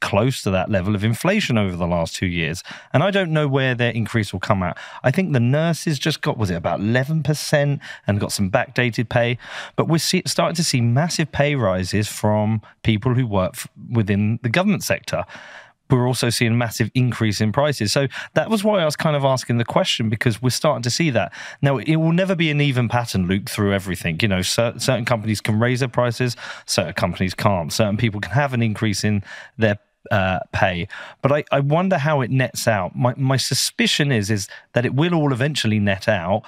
close to that level of inflation over the last two years. And I don't know where their increase will come out. I think the nurses just got, was it about 11% and got some backdated pay? But we're see, starting to see massive pay rises from people who work within the government sector we're also seeing a massive increase in prices. So that was why I was kind of asking the question because we're starting to see that. Now, it will never be an even pattern, Luke, through everything. You know, certain companies can raise their prices, certain companies can't. Certain people can have an increase in their uh, pay. But I, I wonder how it nets out. My, my suspicion is, is that it will all eventually net out,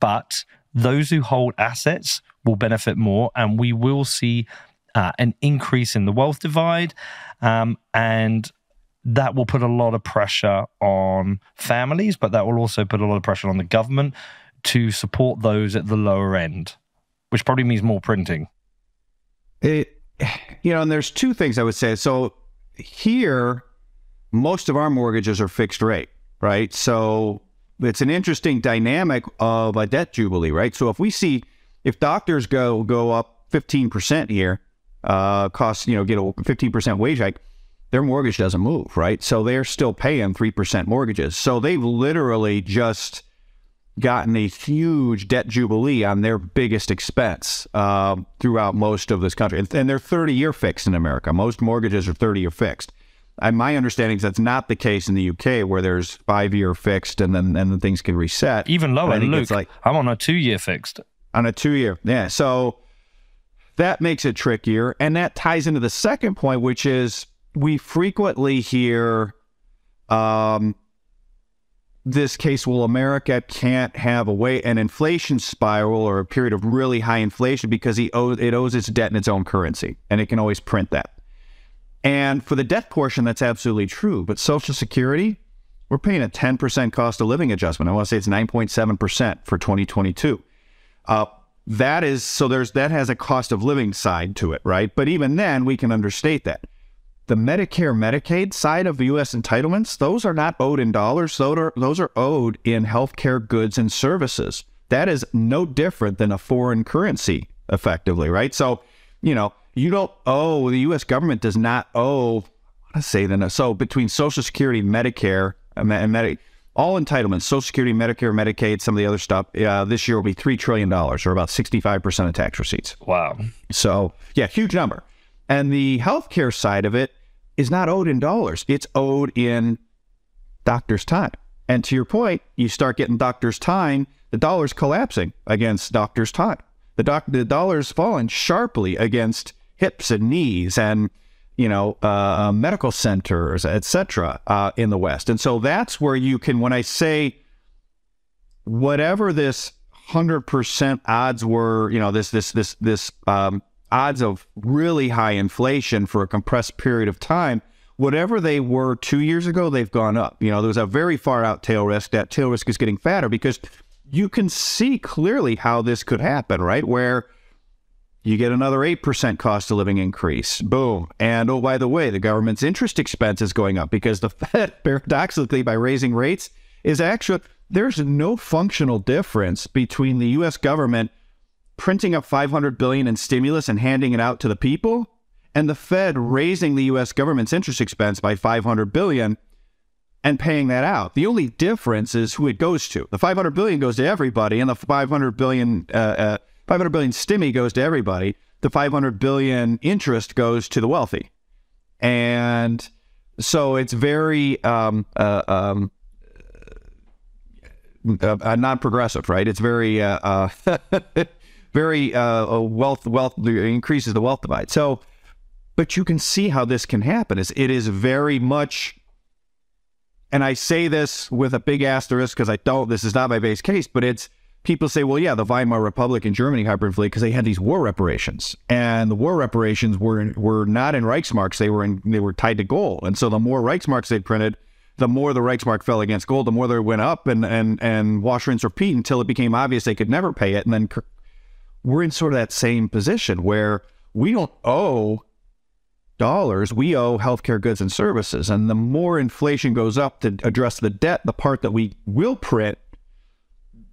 but those who hold assets will benefit more, and we will see uh, an increase in the wealth divide. Um, and that will put a lot of pressure on families, but that will also put a lot of pressure on the government to support those at the lower end, which probably means more printing. It, you know, and there's two things I would say. So here, most of our mortgages are fixed rate, right? So it's an interesting dynamic of a debt jubilee, right? So if we see if doctors go go up 15% here, uh, cost you know get a 15% wage hike their mortgage doesn't move, right? So they're still paying 3% mortgages. So they've literally just gotten a huge debt jubilee on their biggest expense uh, throughout most of this country. And they're 30 year fixed in America. Most mortgages are 30 year fixed. And my understanding is that's not the case in the UK, where there's five year fixed and then and then things can reset. Even lower. Luke, like I'm on a two year fixed. On a two year, yeah. So that makes it trickier, and that ties into the second point, which is we frequently hear um, this case well america can't have a way an inflation spiral or a period of really high inflation because he owes, it owes its debt in its own currency and it can always print that and for the debt portion that's absolutely true but social security we're paying a 10% cost of living adjustment. I want to say it's 9.7% for 2022. Uh, that is so there's that has a cost of living side to it, right? But even then, we can understate that. The Medicare Medicaid side of the U.S. entitlements, those are not owed in dollars. Those are, those are owed in healthcare goods and services. That is no different than a foreign currency, effectively, right? So, you know, you don't owe, the U.S. government does not owe, let's say then, so between Social Security, Medicare, and Medicaid, all entitlements, Social Security, Medicare, Medicaid, some of the other stuff, uh, this year will be $3 trillion or about 65% of tax receipts. Wow. So, yeah, huge number. And the healthcare side of it is not owed in dollars, it's owed in doctor's time. And to your point, you start getting doctor's time, the dollar's collapsing against doctor's time. The, doc- the dollar's fallen sharply against hips and knees and you know, uh, uh medical centers, etc., uh, in the West. And so that's where you can, when I say whatever this hundred percent odds were, you know, this this this this um, odds of really high inflation for a compressed period of time, whatever they were two years ago, they've gone up. You know, there's a very far out tail risk. That tail risk is getting fatter because you can see clearly how this could happen, right? Where you get another 8% cost of living increase. Boom. And oh, by the way, the government's interest expense is going up because the (laughs) Fed, paradoxically, by raising rates, is actually, there's no functional difference between the US government printing up 500 billion in stimulus and handing it out to the people and the Fed raising the US government's interest expense by 500 billion and paying that out. The only difference is who it goes to. The 500 billion goes to everybody and the 500 billion uh, uh, 500 billion stimmy goes to everybody. The 500 billion interest goes to the wealthy. And so it's very um, uh, um, uh, uh non-progressive, right? It's very, uh, uh (laughs) very uh, wealth, wealth increases the wealth divide. So, but you can see how this can happen. Is it is very much, and I say this with a big asterisk because I don't. This is not my base case, but it's people say, well, yeah, the Weimar Republic in Germany hyperinflated because they had these war reparations, and the war reparations were were not in Reichsmarks; they were in they were tied to gold, and so the more Reichsmarks they printed, the more the Reichsmark fell against gold, the more they went up, and and and wash, rinse, repeat until it became obvious they could never pay it, and then we're in sort of that same position where we don't owe dollars, we owe healthcare goods and services, and the more inflation goes up to address the debt, the part that we will print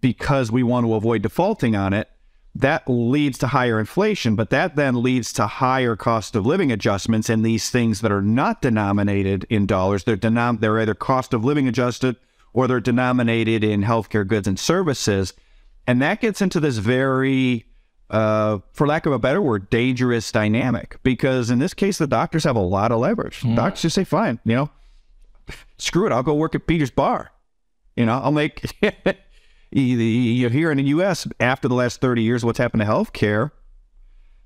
because we want to avoid defaulting on it, that leads to higher inflation, but that then leads to higher cost of living adjustments in these things that are not denominated in dollars. They're denom- they're either cost of living adjusted or they're denominated in healthcare goods and services. And that gets into this very, uh, for lack of a better word, dangerous dynamic. Because in this case, the doctors have a lot of leverage. Mm. Doctors just say, fine, you know, screw it, I'll go work at Peter's bar. You know, I'll make (laughs) you hear in the U.S. after the last 30 years, what's happened to healthcare?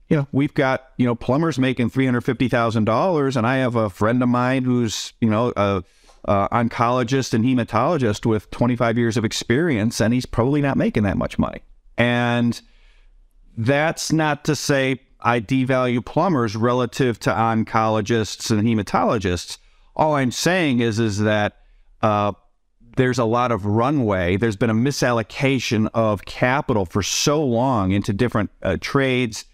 You know, we've got you know plumbers making three hundred fifty thousand dollars, and I have a friend of mine who's you know a, a oncologist and hematologist with 25 years of experience, and he's probably not making that much money. And that's not to say I devalue plumbers relative to oncologists and hematologists. All I'm saying is is that uh, there's a lot of runway. There's been a misallocation of capital for so long into different uh, trades,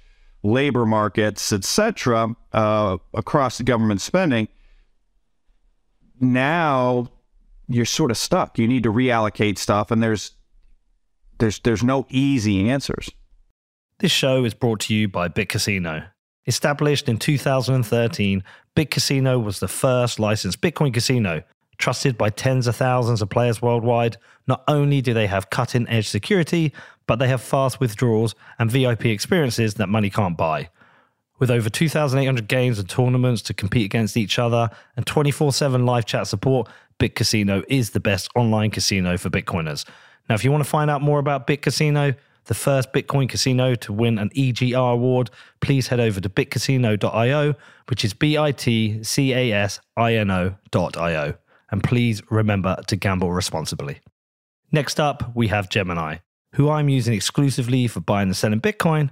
labor markets, etc., uh, across the government spending. Now you're sort of stuck. You need to reallocate stuff, and there's there's there's no easy answers. This show is brought to you by Bit Casino. Established in 2013, Bit Casino was the first licensed Bitcoin casino Trusted by tens of thousands of players worldwide, not only do they have cutting edge security, but they have fast withdrawals and VIP experiences that money can't buy. With over 2,800 games and tournaments to compete against each other and 24 7 live chat support, Bit Casino is the best online casino for Bitcoiners. Now, if you want to find out more about Bit Casino, the first Bitcoin casino to win an EGR award, please head over to bitcasino.io, which is B I T C A S I N O.io and please remember to gamble responsibly. Next up, we have Gemini, who I'm using exclusively for buying and selling Bitcoin,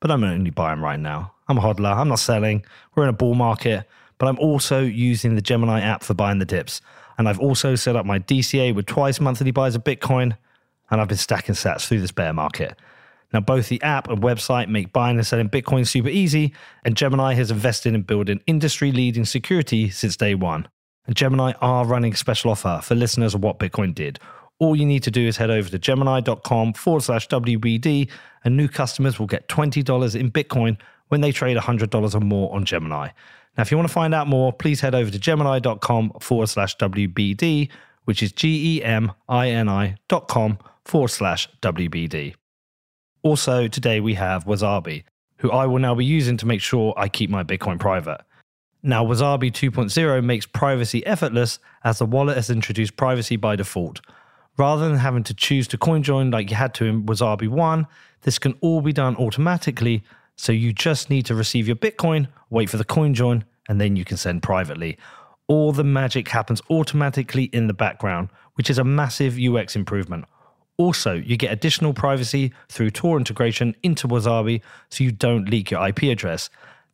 but I'm only buying right now. I'm a hodler, I'm not selling. We're in a bull market, but I'm also using the Gemini app for buying the dips. And I've also set up my DCA with twice monthly buys of Bitcoin, and I've been stacking sats through this bear market. Now, both the app and website make buying and selling Bitcoin super easy, and Gemini has invested in building industry leading security since day one. And Gemini are running a special offer for listeners of what Bitcoin did. All you need to do is head over to gemini.com forward slash WBD, and new customers will get $20 in Bitcoin when they trade $100 or more on Gemini. Now, if you want to find out more, please head over to gemini.com forward slash WBD, which is G E M I N I dot com forward slash WBD. Also, today we have Wasabi, who I will now be using to make sure I keep my Bitcoin private. Now, Wasabi 2.0 makes privacy effortless as the wallet has introduced privacy by default. Rather than having to choose to coin join like you had to in Wasabi 1, this can all be done automatically. So you just need to receive your Bitcoin, wait for the coin join, and then you can send privately. All the magic happens automatically in the background, which is a massive UX improvement. Also, you get additional privacy through Tor integration into Wasabi so you don't leak your IP address.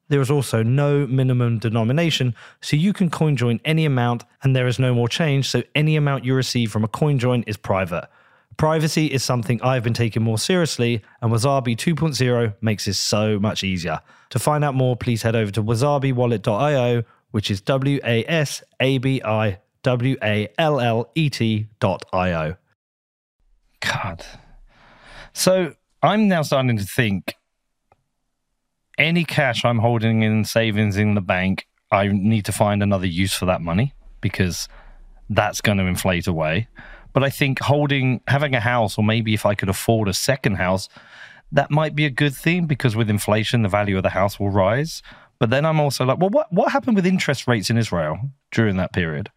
There is also no minimum denomination, so you can coin join any amount and there is no more change, so any amount you receive from a coin join is private. Privacy is something I've been taking more seriously, and Wasabi 2.0 makes this so much easier. To find out more, please head over to wasabiwallet.io, which is W A S A B I W A L L E T.io. God. So I'm now starting to think any cash I'm holding in savings in the bank, I need to find another use for that money because that's going to inflate away. But I think holding, having a house, or maybe if I could afford a second house, that might be a good thing because with inflation, the value of the house will rise. But then I'm also like, well, what, what happened with interest rates in Israel during that period?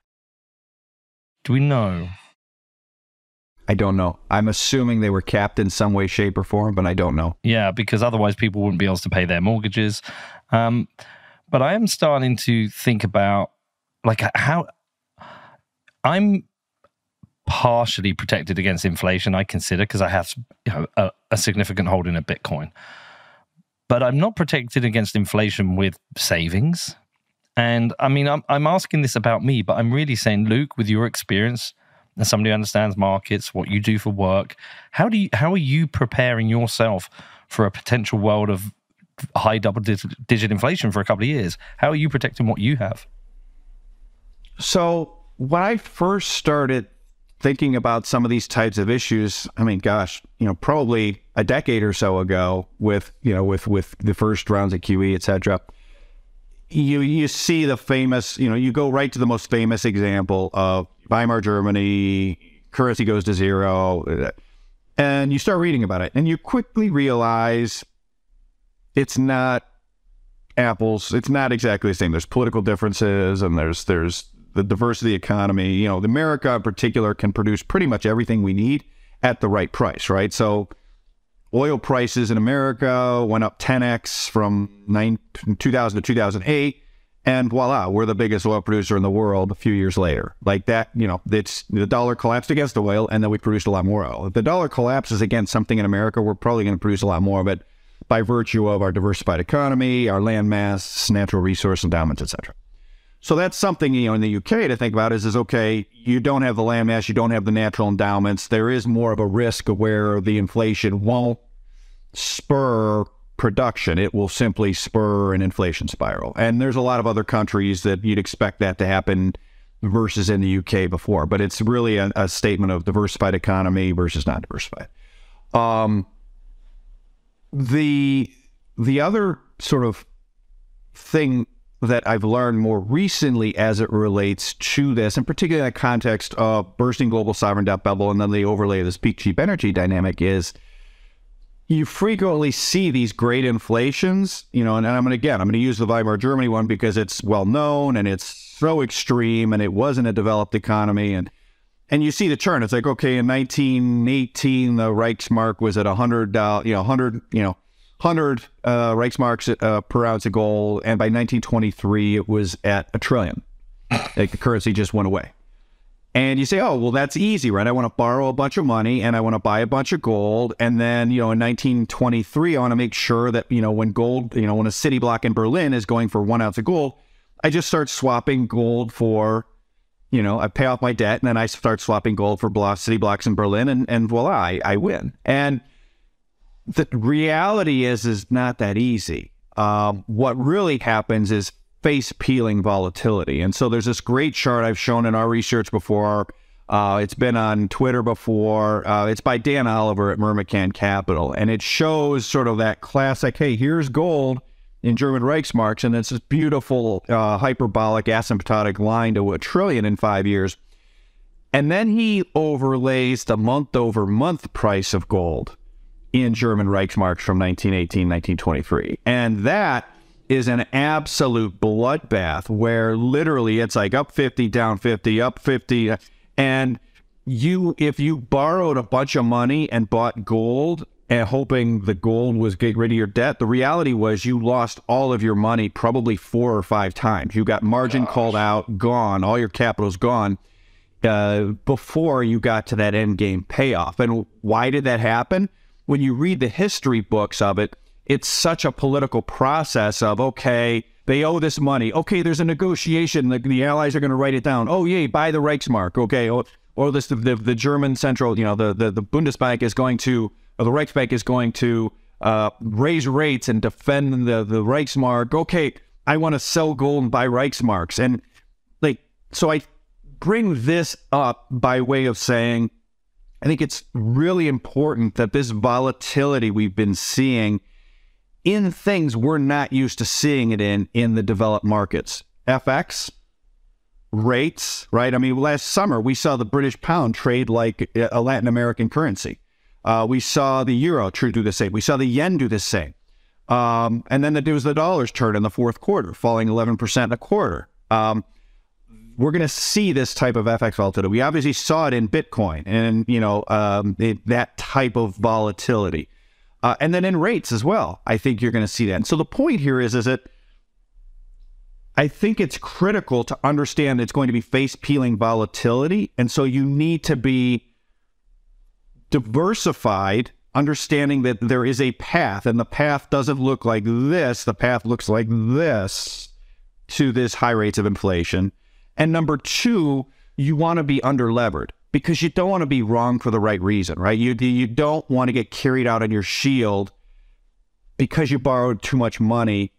Do we know? I don't know. I'm assuming they were capped in some way, shape, or form, but I don't know. Yeah, because otherwise people wouldn't be able to pay their mortgages. Um, but I am starting to think about like how I'm partially protected against inflation. I consider because I have you know, a, a significant holding of Bitcoin, but I'm not protected against inflation with savings. And I mean, I'm I'm asking this about me, but I'm really saying, Luke, with your experience as somebody who understands markets, what you do for work, how do you how are you preparing yourself for a potential world of high double digit inflation for a couple of years? How are you protecting what you have? So when I first started thinking about some of these types of issues, I mean, gosh, you know, probably a decade or so ago, with you know, with with the first rounds of QE, et cetera, you you see the famous, you know, you go right to the most famous example of Weimar Germany, currency goes to zero, and you start reading about it, and you quickly realize it's not apples. It's not exactly the same. There's political differences, and there's there's the diversity economy. You know, America in particular can produce pretty much everything we need at the right price, right? So oil prices in America went up 10x from 9, 2000 to 2008. And voila, we're the biggest oil producer in the world a few years later. Like that, you know, it's the dollar collapsed against the oil and then we produced a lot more oil. If the dollar collapses against something in America, we're probably going to produce a lot more of it by virtue of our diversified economy, our land mass, natural resource endowments, etc. So that's something, you know, in the UK to think about is, is okay, you don't have the land mass, you don't have the natural endowments. There is more of a risk where the inflation won't spur production. It will simply spur an inflation spiral. And there's a lot of other countries that you'd expect that to happen versus in the UK before. But it's really a, a statement of diversified economy versus not diversified. Um, the the other sort of thing that I've learned more recently as it relates to this, and particularly in the context of bursting global sovereign debt bubble and then the overlay of this peak cheap energy dynamic is you frequently see these great inflations, you know, and, and I'm going to, again, I'm going to use the Weimar Germany one because it's well known and it's so extreme and it wasn't a developed economy. And, and you see the chart. It's like, okay, in 1918, the Reichsmark was at 100, uh, you know, 100, you know, 100 uh, Reichsmarks uh, per ounce of gold. And by 1923, it was at a trillion. like the currency just went away. And you say, oh, well, that's easy, right? I want to borrow a bunch of money and I want to buy a bunch of gold. And then, you know, in 1923, I want to make sure that, you know, when gold, you know, when a city block in Berlin is going for one ounce of gold, I just start swapping gold for you know, I pay off my debt and then I start swapping gold for city blocks in Berlin and, and voila, I, I win. And the reality is, is not that easy. Um, what really happens is face peeling volatility. And so there's this great chart I've shown in our research before. Uh, it's been on Twitter before. Uh, it's by Dan Oliver at Myrmikan Capital. And it shows sort of that classic hey, here's gold in German Reichsmarks, and it's this beautiful uh, hyperbolic asymptotic line to a trillion in five years. And then he overlays the month over month price of gold in German Reichsmarks from 1918, 1923. And that is an absolute bloodbath where literally it's like up 50, down 50, up 50. And you, if you borrowed a bunch of money and bought gold and hoping the gold was get rid of your debt. The reality was you lost all of your money probably four or five times. You got margin Gosh. called out, gone, all your capital's gone uh, before you got to that end game payoff. And why did that happen? When you read the history books of it, it's such a political process of okay, they owe this money. Okay, there's a negotiation. The, the Allies are going to write it down. Oh, yay, buy the Reichsmark. Okay, or, or this the, the, the German central, you know, the, the the Bundesbank is going to or the Reichsbank is going to uh, raise rates and defend the, the Reichsmark. Okay, I want to sell gold and buy Reichsmarks. And like, so I bring this up by way of saying, I think it's really important that this volatility we've been seeing in things we're not used to seeing it in in the developed markets. FX, rates, right? I mean, last summer we saw the British pound trade like a Latin American currency. Uh, we saw the euro true do the same. We saw the yen do the same. Um, and then it was the dollar's turn in the fourth quarter, falling 11% in a quarter. Um, we're going to see this type of FX volatility. We obviously saw it in Bitcoin and, you know, um, it, that type of volatility. Uh, and then in rates as well. I think you're going to see that. And so the point here is, is that I think it's critical to understand it's going to be face peeling volatility. And so you need to be diversified, understanding that there is a path, and the path doesn't look like this, the path looks like this to this high rates of inflation. And number two, you want to be underlevered because you don't want to be wrong for the right reason, right? You you don't want to get carried out on your shield because you borrowed too much money.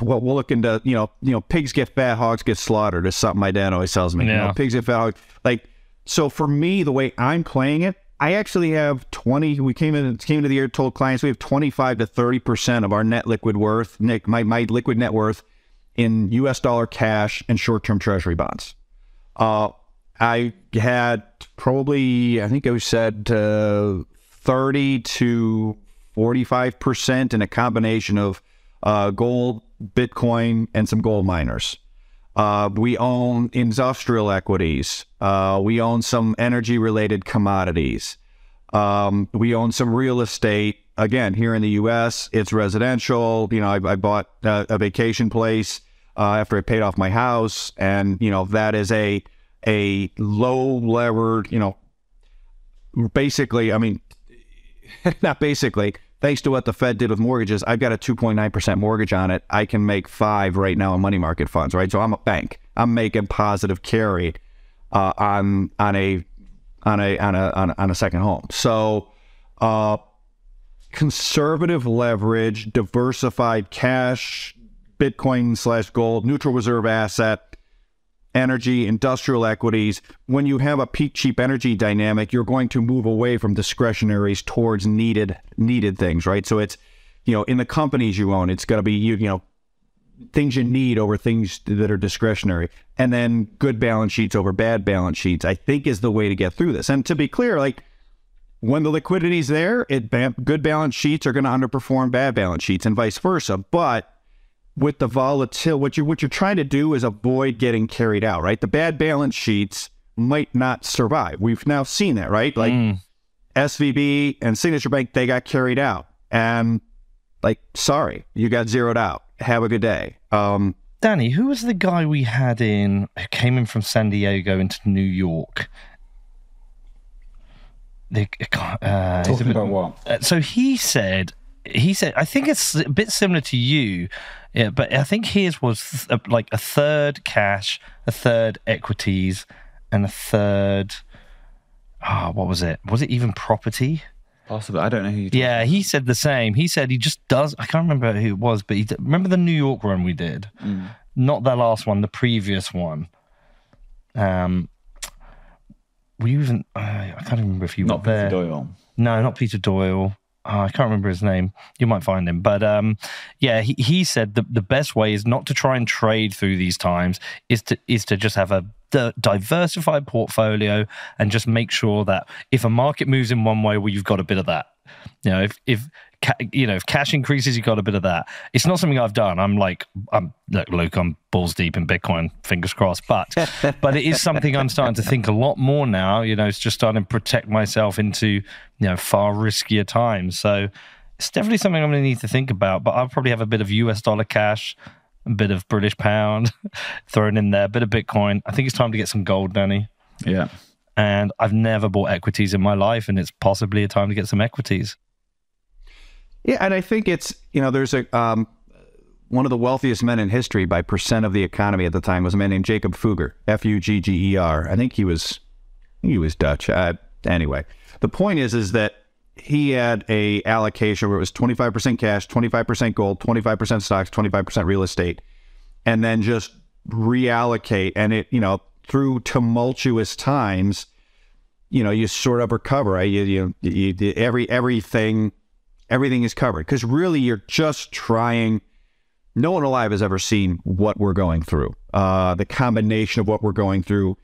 Well, we'll look into you know you know pigs get fat, hogs get slaughtered. Is something my dad always tells me. Yeah. You know, pigs get fat, hogs. Like so for me, the way I'm playing it, I actually have 20. We came in came into the year told clients we have 25 to 30 percent of our net liquid worth, Nick, my my liquid net worth in U.S. dollar cash and short term Treasury bonds. Uh, I had probably I think I said uh, 30 to 45 percent in a combination of uh, gold, Bitcoin, and some gold miners. Uh, we own industrial equities. Uh, we own some energy related commodities. Um, we own some real estate. Again, here in the U.S., it's residential. You know, I, I bought a, a, vacation place uh, after I paid off my house, and you know that is a a low levered. You know, basically, I mean, (laughs) not basically thanks to what the Fed did with mortgages, I've got a 2.9% mortgage on it. I can make five right now in money market funds, right? So I'm a bank. I'm making positive carry uh, on on a on a on a on a, on a second home. So uh, conservative leverage, diversified cash, Bitcoin slash gold, neutral reserve asset, energy, industrial equities, when you have a peak cheap energy dynamic, you're going to move away from discretionaries towards needed needed things, right? So it's you know in the companies you own, it's going to be you you know things you need over things that are discretionary, and then good balance sheets over bad balance sheets. I think is the way to get through this. And to be clear, like when the liquidity's there, it good balance sheets are going to underperform bad balance sheets, and vice versa. But with the volatility, what you're what you're trying to do is avoid getting carried out, right? The bad balance sheets might not survive. We've now seen that, right? Like mm. SVB and Signature Bank, they got carried out, and like, sorry, you got zeroed out. Have a good day. Um, Danny, who was the guy we had in who came in from San Diego into New York? The, uh, Talking about what? Uh, so he said he said, I think it's a bit similar to you, yeah, but I think his was th- like a third cash, a third equities, and a third. Ah, what was it? Was it even property? Possibly. I don't know who you Yeah, he said the same. He said he just does. I can't remember who it was, but he remember the New York run we did. Not the last one, the previous one. Um, were you even? Uh, I can't remember if you Not were there. Peter Doyle. No, not Peter Doyle. Oh, I can't remember his name. You might find him. But um, yeah, he, he said the, the best way is not to try and trade through these times, is to is to just have a di- diversified portfolio and just make sure that if a market moves in one way, well, you've got a bit of that. You know, if if ca- you know if cash increases, you've got a bit of that. It's not something I've done. I'm like, I'm look, Luke, I'm balls deep in Bitcoin. Fingers crossed. But (laughs) but it is something I'm starting to think a lot more now. You know, it's just starting to protect myself into you know far riskier times. So it's definitely something I'm going to need to think about. But I'll probably have a bit of US dollar cash, a bit of British pound (laughs) thrown in there, a bit of Bitcoin. I think it's time to get some gold, Danny. Yeah. And I've never bought equities in my life, and it's possibly a time to get some equities. Yeah, and I think it's you know there's a um, one of the wealthiest men in history by percent of the economy at the time was a man named Jacob Fugger, F U G G E R. I think he was he was Dutch. Uh, anyway, the point is is that he had a allocation where it was 25% cash, 25% gold, 25% stocks, 25% real estate, and then just reallocate. And it you know through tumultuous times, you know you sort of recover. Right? You, you, you every everything everything is covered. Because really you're just trying no one alive has ever seen what we're going through. Uh, the combination of what we're going through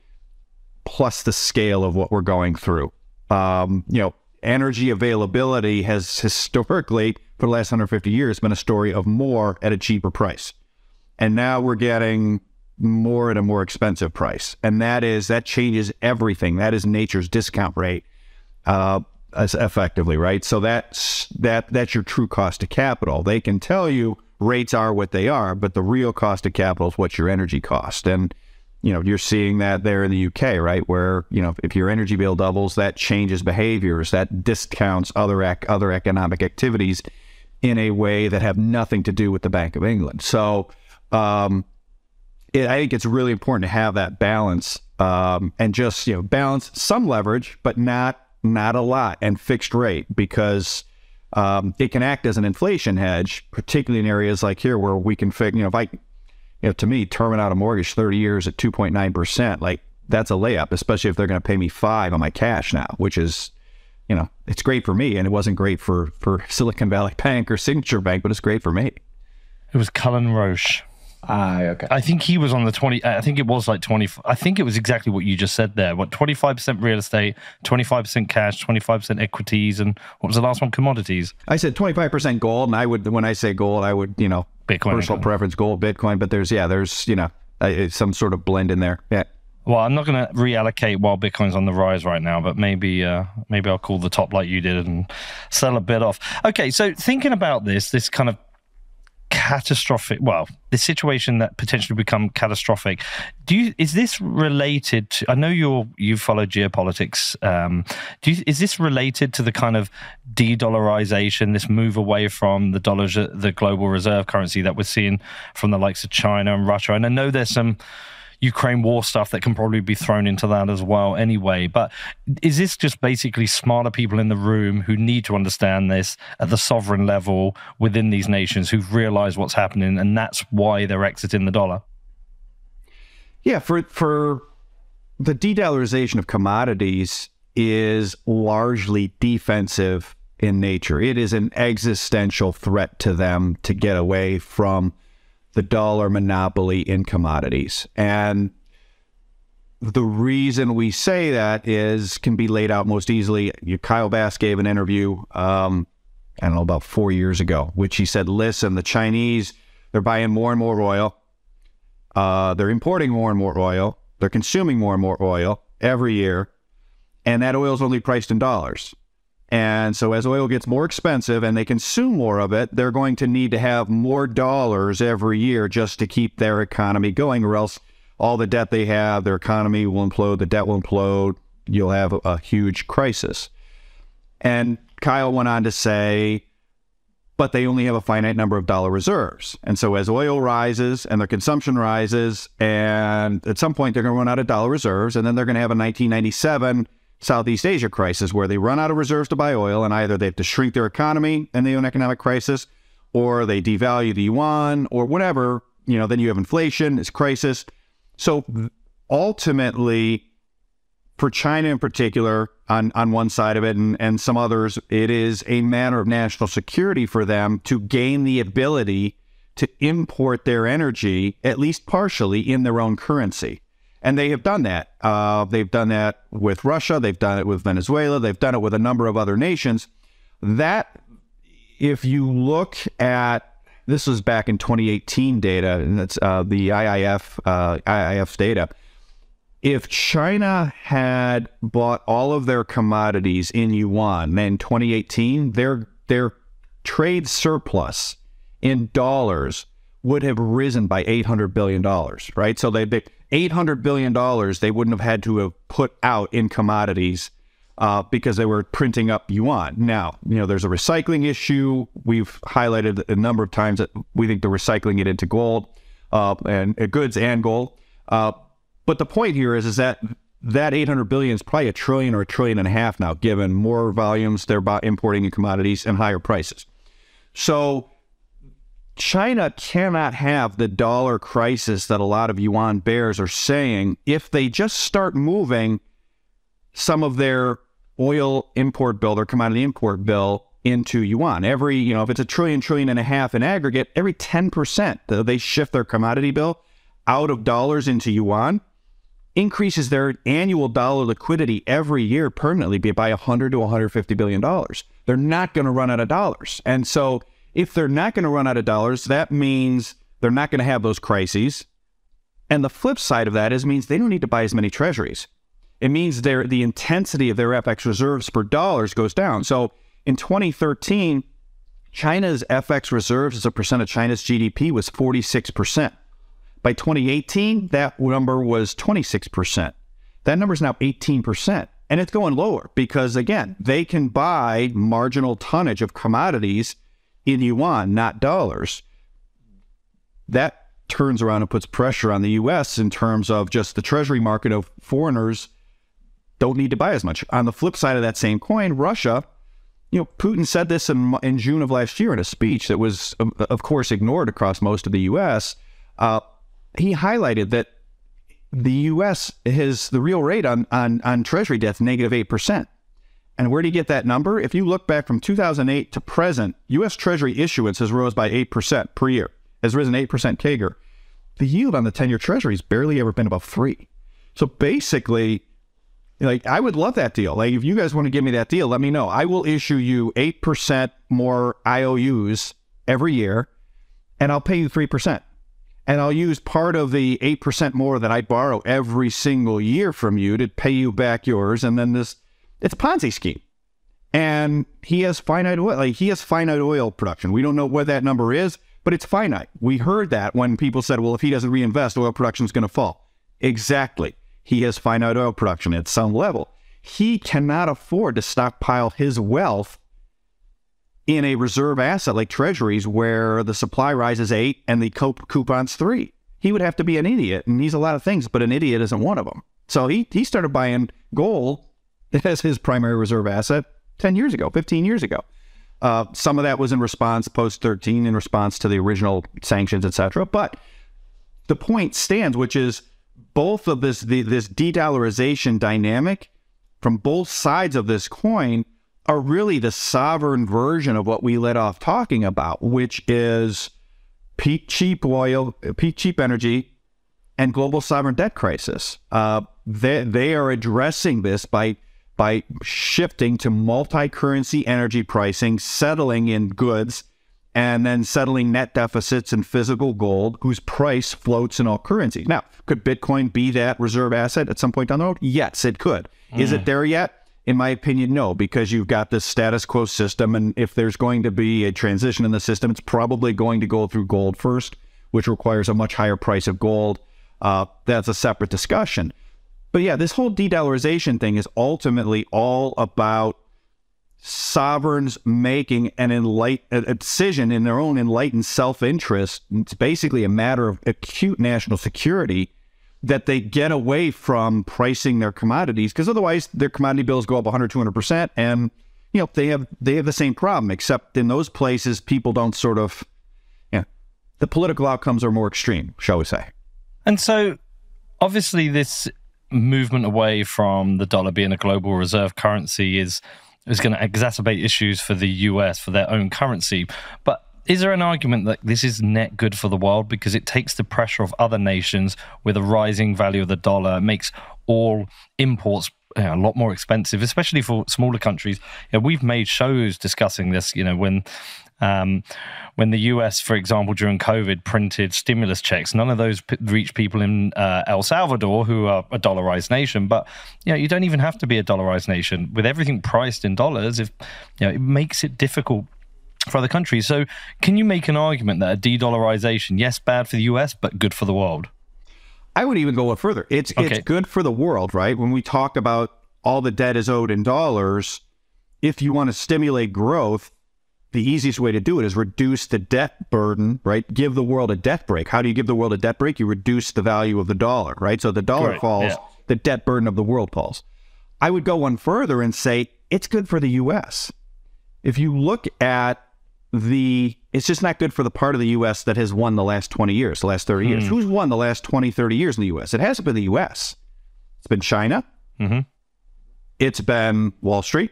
plus the scale of what we're going through. Um, you know energy availability has historically for the last 150 years been a story of more at a cheaper price. And now we're getting more at a more expensive price. And that is that changes everything. That is nature's discount rate. Uh, effectively, right? So that's that that's your true cost of capital. They can tell you rates are what they are, but the real cost of capital is what your energy cost. And you know, you're seeing that there in the UK, right? Where, you know, if your energy bill doubles, that changes behaviors, that discounts other other economic activities in a way that have nothing to do with the Bank of England. So, um, it, I think it's really important to have that balance um, and just you know balance some leverage, but not not a lot, and fixed rate because um, it can act as an inflation hedge, particularly in areas like here where we can fix. You know, if I, you know, to me, terming out a mortgage thirty years at two point nine percent, like that's a layup, especially if they're going to pay me five on my cash now, which is. You know, it's great for me, and it wasn't great for for (laughs) Silicon Valley Bank or Signature Bank, but it's great for me. It was Cullen Roche. Ah, okay. I think he was on the 20. I think it was like 20. I think it was exactly what you just said there. What 25% real estate, 25% cash, 25% equities, and what was the last one? Commodities. I said 25% gold, and I would, when I say gold, I would, you know, Bitcoin. personal preference gold, Bitcoin, but there's, yeah, there's, you know, uh, some sort of blend in there. Yeah. Well, I'm not going to reallocate while Bitcoin's on the rise right now, but maybe uh, maybe I'll call the top like you did and sell a bit off. Okay, so thinking about this, this kind of catastrophic well the situation that potentially become catastrophic. Do you is this related to i know you're you follow geopolitics um do you, is this related to the kind of de-dollarization this move away from the dollars the global reserve currency that we're seeing from the likes of china and russia? And i know there's some Ukraine war stuff that can probably be thrown into that as well anyway. But is this just basically smarter people in the room who need to understand this at the sovereign level within these nations who've realized what's happening and that's why they're exiting the dollar? Yeah, for for the de-dollarization of commodities is largely defensive in nature. It is an existential threat to them to get away from the dollar monopoly in commodities. And the reason we say that is can be laid out most easily. Kyle Bass gave an interview, um, I don't know, about four years ago, which he said, listen, the Chinese, they're buying more and more oil. Uh, they're importing more and more oil. They're consuming more and more oil every year. And that oil is only priced in dollars. And so, as oil gets more expensive and they consume more of it, they're going to need to have more dollars every year just to keep their economy going, or else all the debt they have, their economy will implode, the debt will implode, you'll have a, huge crisis. And Kyle went on to say, but they only have a finite number of dollar reserves. And so as oil rises and their consumption rises, and at some point they're going to run out of dollar reserves, and then they're going to have a 1997 Southeast Asia crisis where they run out of reserves to buy oil, and either they have to shrink their economy and they an economic crisis, or they devalue the yuan, or whatever. You know, then you have inflation, it's crisis. So ultimately, for China in particular, on, on one side of it and, and some others, it is a matter of national security for them to gain the ability to import their energy, at least partially, in their own currency. And they have done that. Uh, they've done that with Russia. They've done it with Venezuela. They've done it with a number of other nations. That, if you look at this was back in 2018 data, and that's uh, the IIF uh, IIF's data if China had bought all of their commodities in yuan in 2018, their their trade surplus in dollars would have risen by 800 billion dollars, right? So they 800 billion dollars they wouldn't have had to have put out in commodities uh, because they were printing up yuan. Now, you know, there's a recycling issue. We've highlighted a number of times that we think they're recycling it into gold uh, and uh, goods and gold. Uh, but the point here is, is that that 800 billion is probably a trillion or a trillion and a half now, given more volumes they're importing in commodities and higher prices. So China cannot have the dollar crisis that a lot of yuan bears are saying if they just start moving some of their oil import bill, their commodity import bill into yuan. Every, you know, if it's a trillion, trillion and a half in aggregate, every 10% that they shift their commodity bill out of dollars into yuan, increases their annual dollar liquidity every year permanently by 100 to 150 billion dollars. They're not going to run out of dollars. And so if they're not going to run out of dollars, that means they're not going to have those crises. And the flip side of that is means they don't need to buy as many treasuries. It means their the intensity of their FX reserves per dollars goes down. So in 2013, China's FX reserves as a percent of China's GDP was 46 percent. By 2018, that number was 26%. That number is now 18%. And it's going lower because, again, they can buy marginal tonnage of commodities in yuan, not dollars. That turns around and puts pressure on the U.S. in terms of just the treasury market of foreigners don't need to buy as much. On the flip side of that same coin, Russia, you know, Putin said this in, in June of last year in a speech that was, of course, ignored across most of the U.S. Uh, he highlighted that the U.S. has the real rate on on on Treasury debt negative eight percent. And where do you get that number? If you look back from 2008 to present, U.S. Treasury issuance has rose by eight percent per year, has risen eight percent CAGR. The yield on the 10-year Treasury has barely ever been above three. So basically, like I would love that deal. Like if you guys want to give me that deal, let me know. I will issue you eight percent more IOUs every year, and I'll pay you three percent and I'll use part of the 8% more that I borrow every single year from you to pay you back yours. And then this, it's Ponzi scheme. And he has finite oil, like he has finite oil production. We don't know what that number is, but it's finite. We heard that when people said, well, if he doesn't reinvest, oil production is going to fall. Exactly. He has finite oil production at some level. He cannot afford to stockpile his wealth in a reserve asset like treasuries where the supply rises eight and the coupon's three. He would have to be an idiot, and he's a lot of things, but an idiot isn't one of them. So he, he started buying gold as his primary reserve asset 10 years ago, 15 years ago. Uh, some of that was in response post 13 in response to the original sanctions, etc. But the point stands, which is both of this the, this de-dollarization dynamic from both sides of this coin are really the sovereign version of what we let off talking about, which is peak cheap oil, peak cheap energy, and global sovereign debt crisis. Uh, they they are addressing this by by shifting to multi-currency energy pricing, settling in goods, and then settling net deficits in physical gold, whose price floats in all currencies. Now, could Bitcoin be that reserve asset at some point down the road? Yes, it could. Mm. Is it mm. there yet? In my opinion, no, because you've got this status quo system. And if there's going to be a transition in the system, it's probably going to go through gold first, which requires a much higher price of gold. Uh, that's a separate discussion. But yeah, this whole de dollarization thing is ultimately all about sovereigns making an enlight a decision in their own enlightened self-interest. It's basically a matter of acute national security that they get away from pricing their commodities because otherwise their commodity bills go up 100 200% and you know they have they have the same problem except in those places people don't sort of yeah you know, the political outcomes are more extreme shall we say and so obviously this movement away from the dollar being a global reserve currency is is going to exacerbate issues for the US for their own currency but is there an argument that this is net good for the world because it takes the pressure of other nations with a rising value of the dollar, makes all imports you know, a lot more expensive, especially for smaller countries. You know, we've made shows discussing this. You know, when um, when the US, for example, during COVID, printed stimulus checks, none of those p- reached people in uh, El Salvador, who are a dollarized nation. But you know, you don't even have to be a dollarized nation with everything priced in dollars. If you know, it makes it difficult for other countries. So, can you make an argument that a de-dollarization, yes, bad for the US, but good for the world? I would even go a further. It's okay. it's good for the world, right? When we talk about all the debt is owed in dollars, if you want to stimulate growth, the easiest way to do it is reduce the debt burden, right? Give the world a debt break. How do you give the world a debt break? You reduce the value of the dollar, right? So the dollar falls, yeah. the debt burden of the world falls. I would go one further and say it's good for the US. If you look at the it's just not good for the part of the US that has won the last 20 years, the last 30 years. Hmm. Who's won the last 20, 30 years in the US? It hasn't been the US. It's been China. Mm-hmm. It's been Wall Street.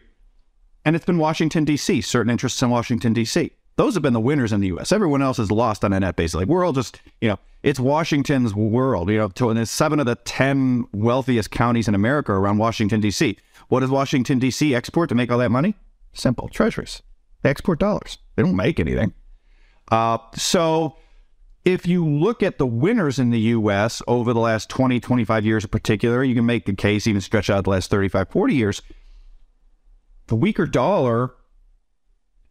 And it's been Washington, D.C., certain interests in Washington, D.C. Those have been the winners in the U.S. Everyone else has lost on a net basis. We're all just, you know, it's Washington's world. You know, to, and seven of the 10 wealthiest counties in America around Washington, D.C. What does Washington, D.C. export to make all that money? Simple treasuries. They export dollars. They don't make anything. Uh, so if you look at the winners in the U.S. over the last 20, 25 years in particular, you can make the case even stretch out the last 35, 40 years. The weaker dollar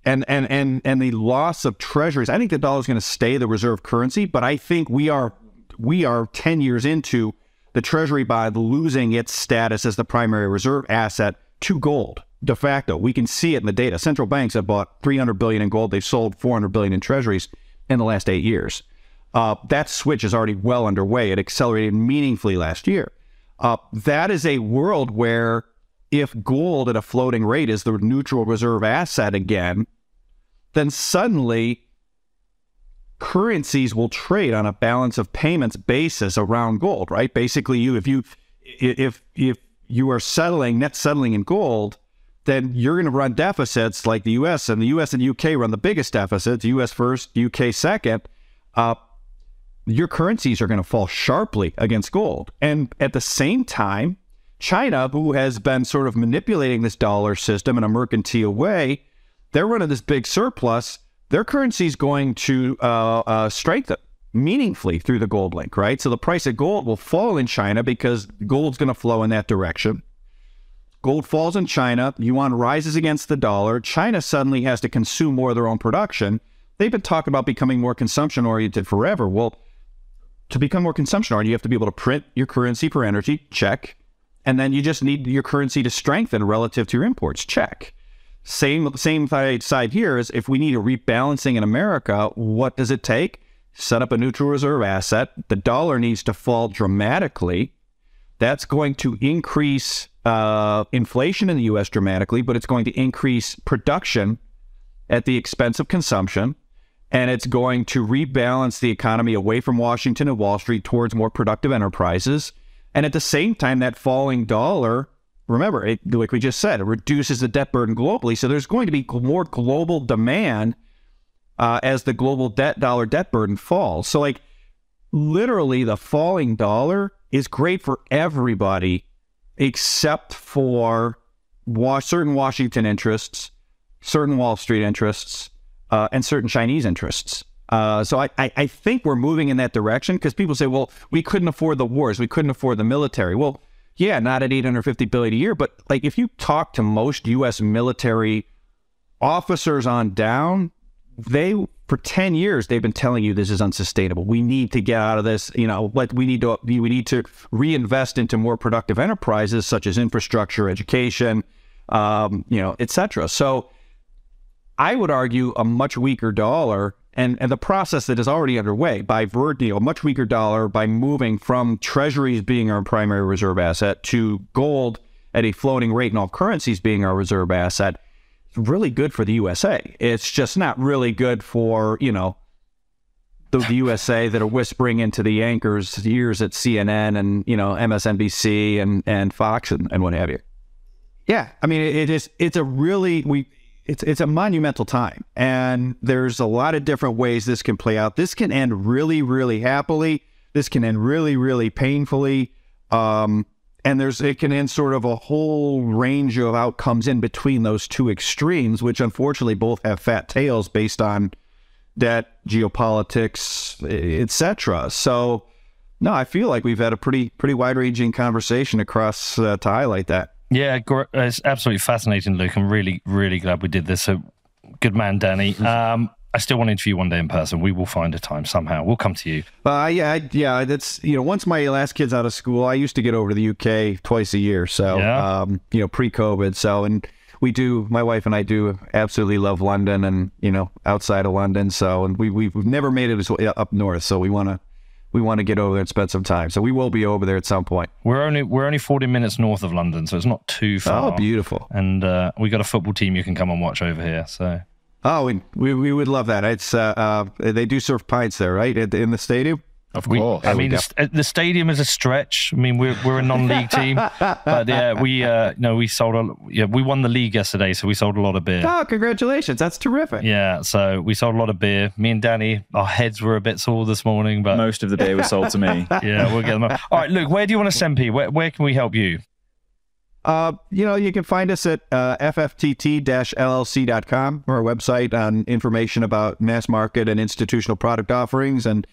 and and and and the loss of treasuries. I think the dollar is going to stay the reserve currency, but I think we are we are 10 years into the treasury by losing its status as the primary reserve asset to gold de facto. We can see it in the data. Central banks have bought 300 billion in gold. They've sold 400 billion in treasuries in the last eight years. Uh, that switch is already well underway. It accelerated meaningfully last year. Uh, that is a world where if gold at a floating rate is the neutral reserve asset again, then suddenly currencies will trade on a balance of payments basis around gold, right? Basically, you if you if if you are settling net settling in gold, then you're going to run deficits like the U.S. and the U.S. and U.K. run the biggest deficits. U.S. first, U.K. second. Uh, your currencies are going to fall sharply against gold, and at the same time, China, who has been sort of manipulating this dollar system in a mercantile way, they're running this big surplus. Their currency is going to uh, uh, strengthen meaningfully through the gold link, right? So the price of gold will fall in China because gold's going to flow in that direction. Gold falls in China, yuan rises against the dollar. China suddenly has to consume more of their own production. They've been talking about becoming more consumption oriented forever. Well, to become more consumption oriented, you have to be able to print your currency for energy, check. And then you just need your currency to strengthen relative to your imports, check. Same same side here is if we need a rebalancing in America, what does it take? Set up a neutral reserve asset. The dollar needs to fall dramatically. That's going to increase uh, inflation in the U.S. dramatically, but it's going to increase production at the expense of consumption. And it's going to rebalance the economy away from Washington and Wall Street towards more productive enterprises. And at the same time, that falling dollar, remember, it, like we just said, it reduces the debt burden globally. So there's going to be more global demand uh, as the global debt dollar debt burden falls. So, like, literally, the falling dollar is great for everybody except for wa- certain Washington interests, certain Wall Street interests, uh, and certain Chinese interests. Uh, so I, I, I, think we're moving in that direction because people say, well, we couldn't afford the wars, we couldn't afford the military. Well, yeah, not at 850 billion a year, but like if you talk to most U.S. military officers on down, they for 10 years they've been telling you this is unsustainable we need to get out of this you know what we need to we need to reinvest into more productive enterprises such as infrastructure education um, you know, etc. So I would argue a much weaker dollar and, and the process that is already underway by you a much weaker dollar by moving from treasuries being our primary reserve asset to gold at a floating rate and all currencies being our reserve asset really good for the USA. It's just not really good for, you know, the, the USA that are whispering into the anchors' ears at CNN and, you know, MSNBC and, and Fox and, and what have you. Yeah. I mean, it is, it's a really, we, it's, it's a monumental time. And there's a lot of different ways this can play out. This can end really, really happily. This can end really, really painfully. Um, and there's it can end sort of a whole range of outcomes in between those two extremes, which unfortunately both have fat tails based on debt, geopolitics, etc. So, no, I feel like we've had a pretty pretty wide ranging conversation across uh, to highlight that. Yeah, it's absolutely fascinating, Luke. I'm really really glad we did this. So, good man, Danny. (laughs) Um, I still want to interview you one day in person. We will find a time somehow. We'll come to you. Uh, yeah, yeah. That's you know, once my last kid's out of school, I used to get over to the UK twice a year. So, yeah. um, you know, pre-COVID. So, and we do. My wife and I do absolutely love London, and you know, outside of London. So, and we we've never made it up north. So we want to we want to get over there and spend some time. So we will be over there at some point. We're only we're only forty minutes north of London, so it's not too far. Oh, beautiful! And uh, we got a football team you can come and watch over here. So Oh, we, we, we would love that. It's uh, uh, they do serve pints there, right, in the stadium. Of course. We, I mean, the, the, stadium is a stretch. I mean, we're we're a non-league (laughs) team, but yeah, we uh, no, we sold a yeah, we won the league yesterday, so we sold a lot of beer. Oh, congratulations! That's terrific. Yeah, so we sold a lot of beer. Me and Danny, our heads were a bit sore this morning, but most of the beer was sold to me. (laughs) yeah, we'll get them. Up. All right, Luke, where do you want to send people? Where, where can we help you? Uh, you know, you can find us at uh, fftt-llc.com, our website on information about mass market and institutional product offerings. And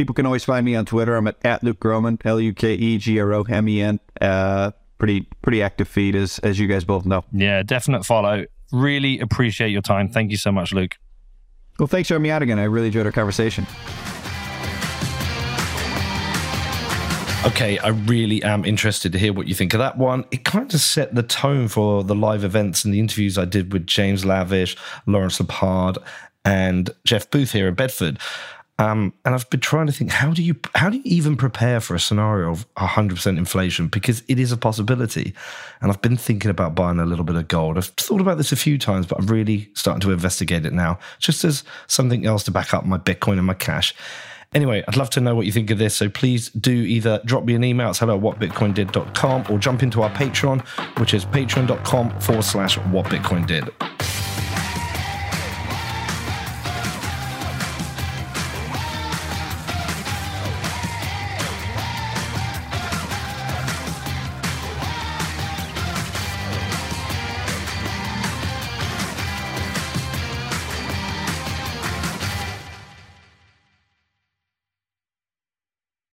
people can always find me on Twitter. I'm at, at Luke Gromen, L-U-K-E-G-R-O-M-E-N. Uh, pretty pretty active feed, as as you guys both know. Yeah, definite follow. Really appreciate your time. Thank you so much, Luke. Well, thanks for having me out again. I really enjoyed our conversation. Okay, I really am interested to hear what you think of that one. It kind of set the tone for the live events and the interviews I did with James Lavish, Lawrence Lepard, and Jeff Booth here in Bedford. Um, and I've been trying to think how do you how do you even prepare for a scenario of 100% inflation because it is a possibility. And I've been thinking about buying a little bit of gold. I've thought about this a few times, but I'm really starting to investigate it now, just as something else to back up my Bitcoin and my cash. Anyway, I'd love to know what you think of this. So please do either drop me an email at hello at whatbitcoindid.com or jump into our Patreon, which is patreon.com forward slash whatbitcoindid.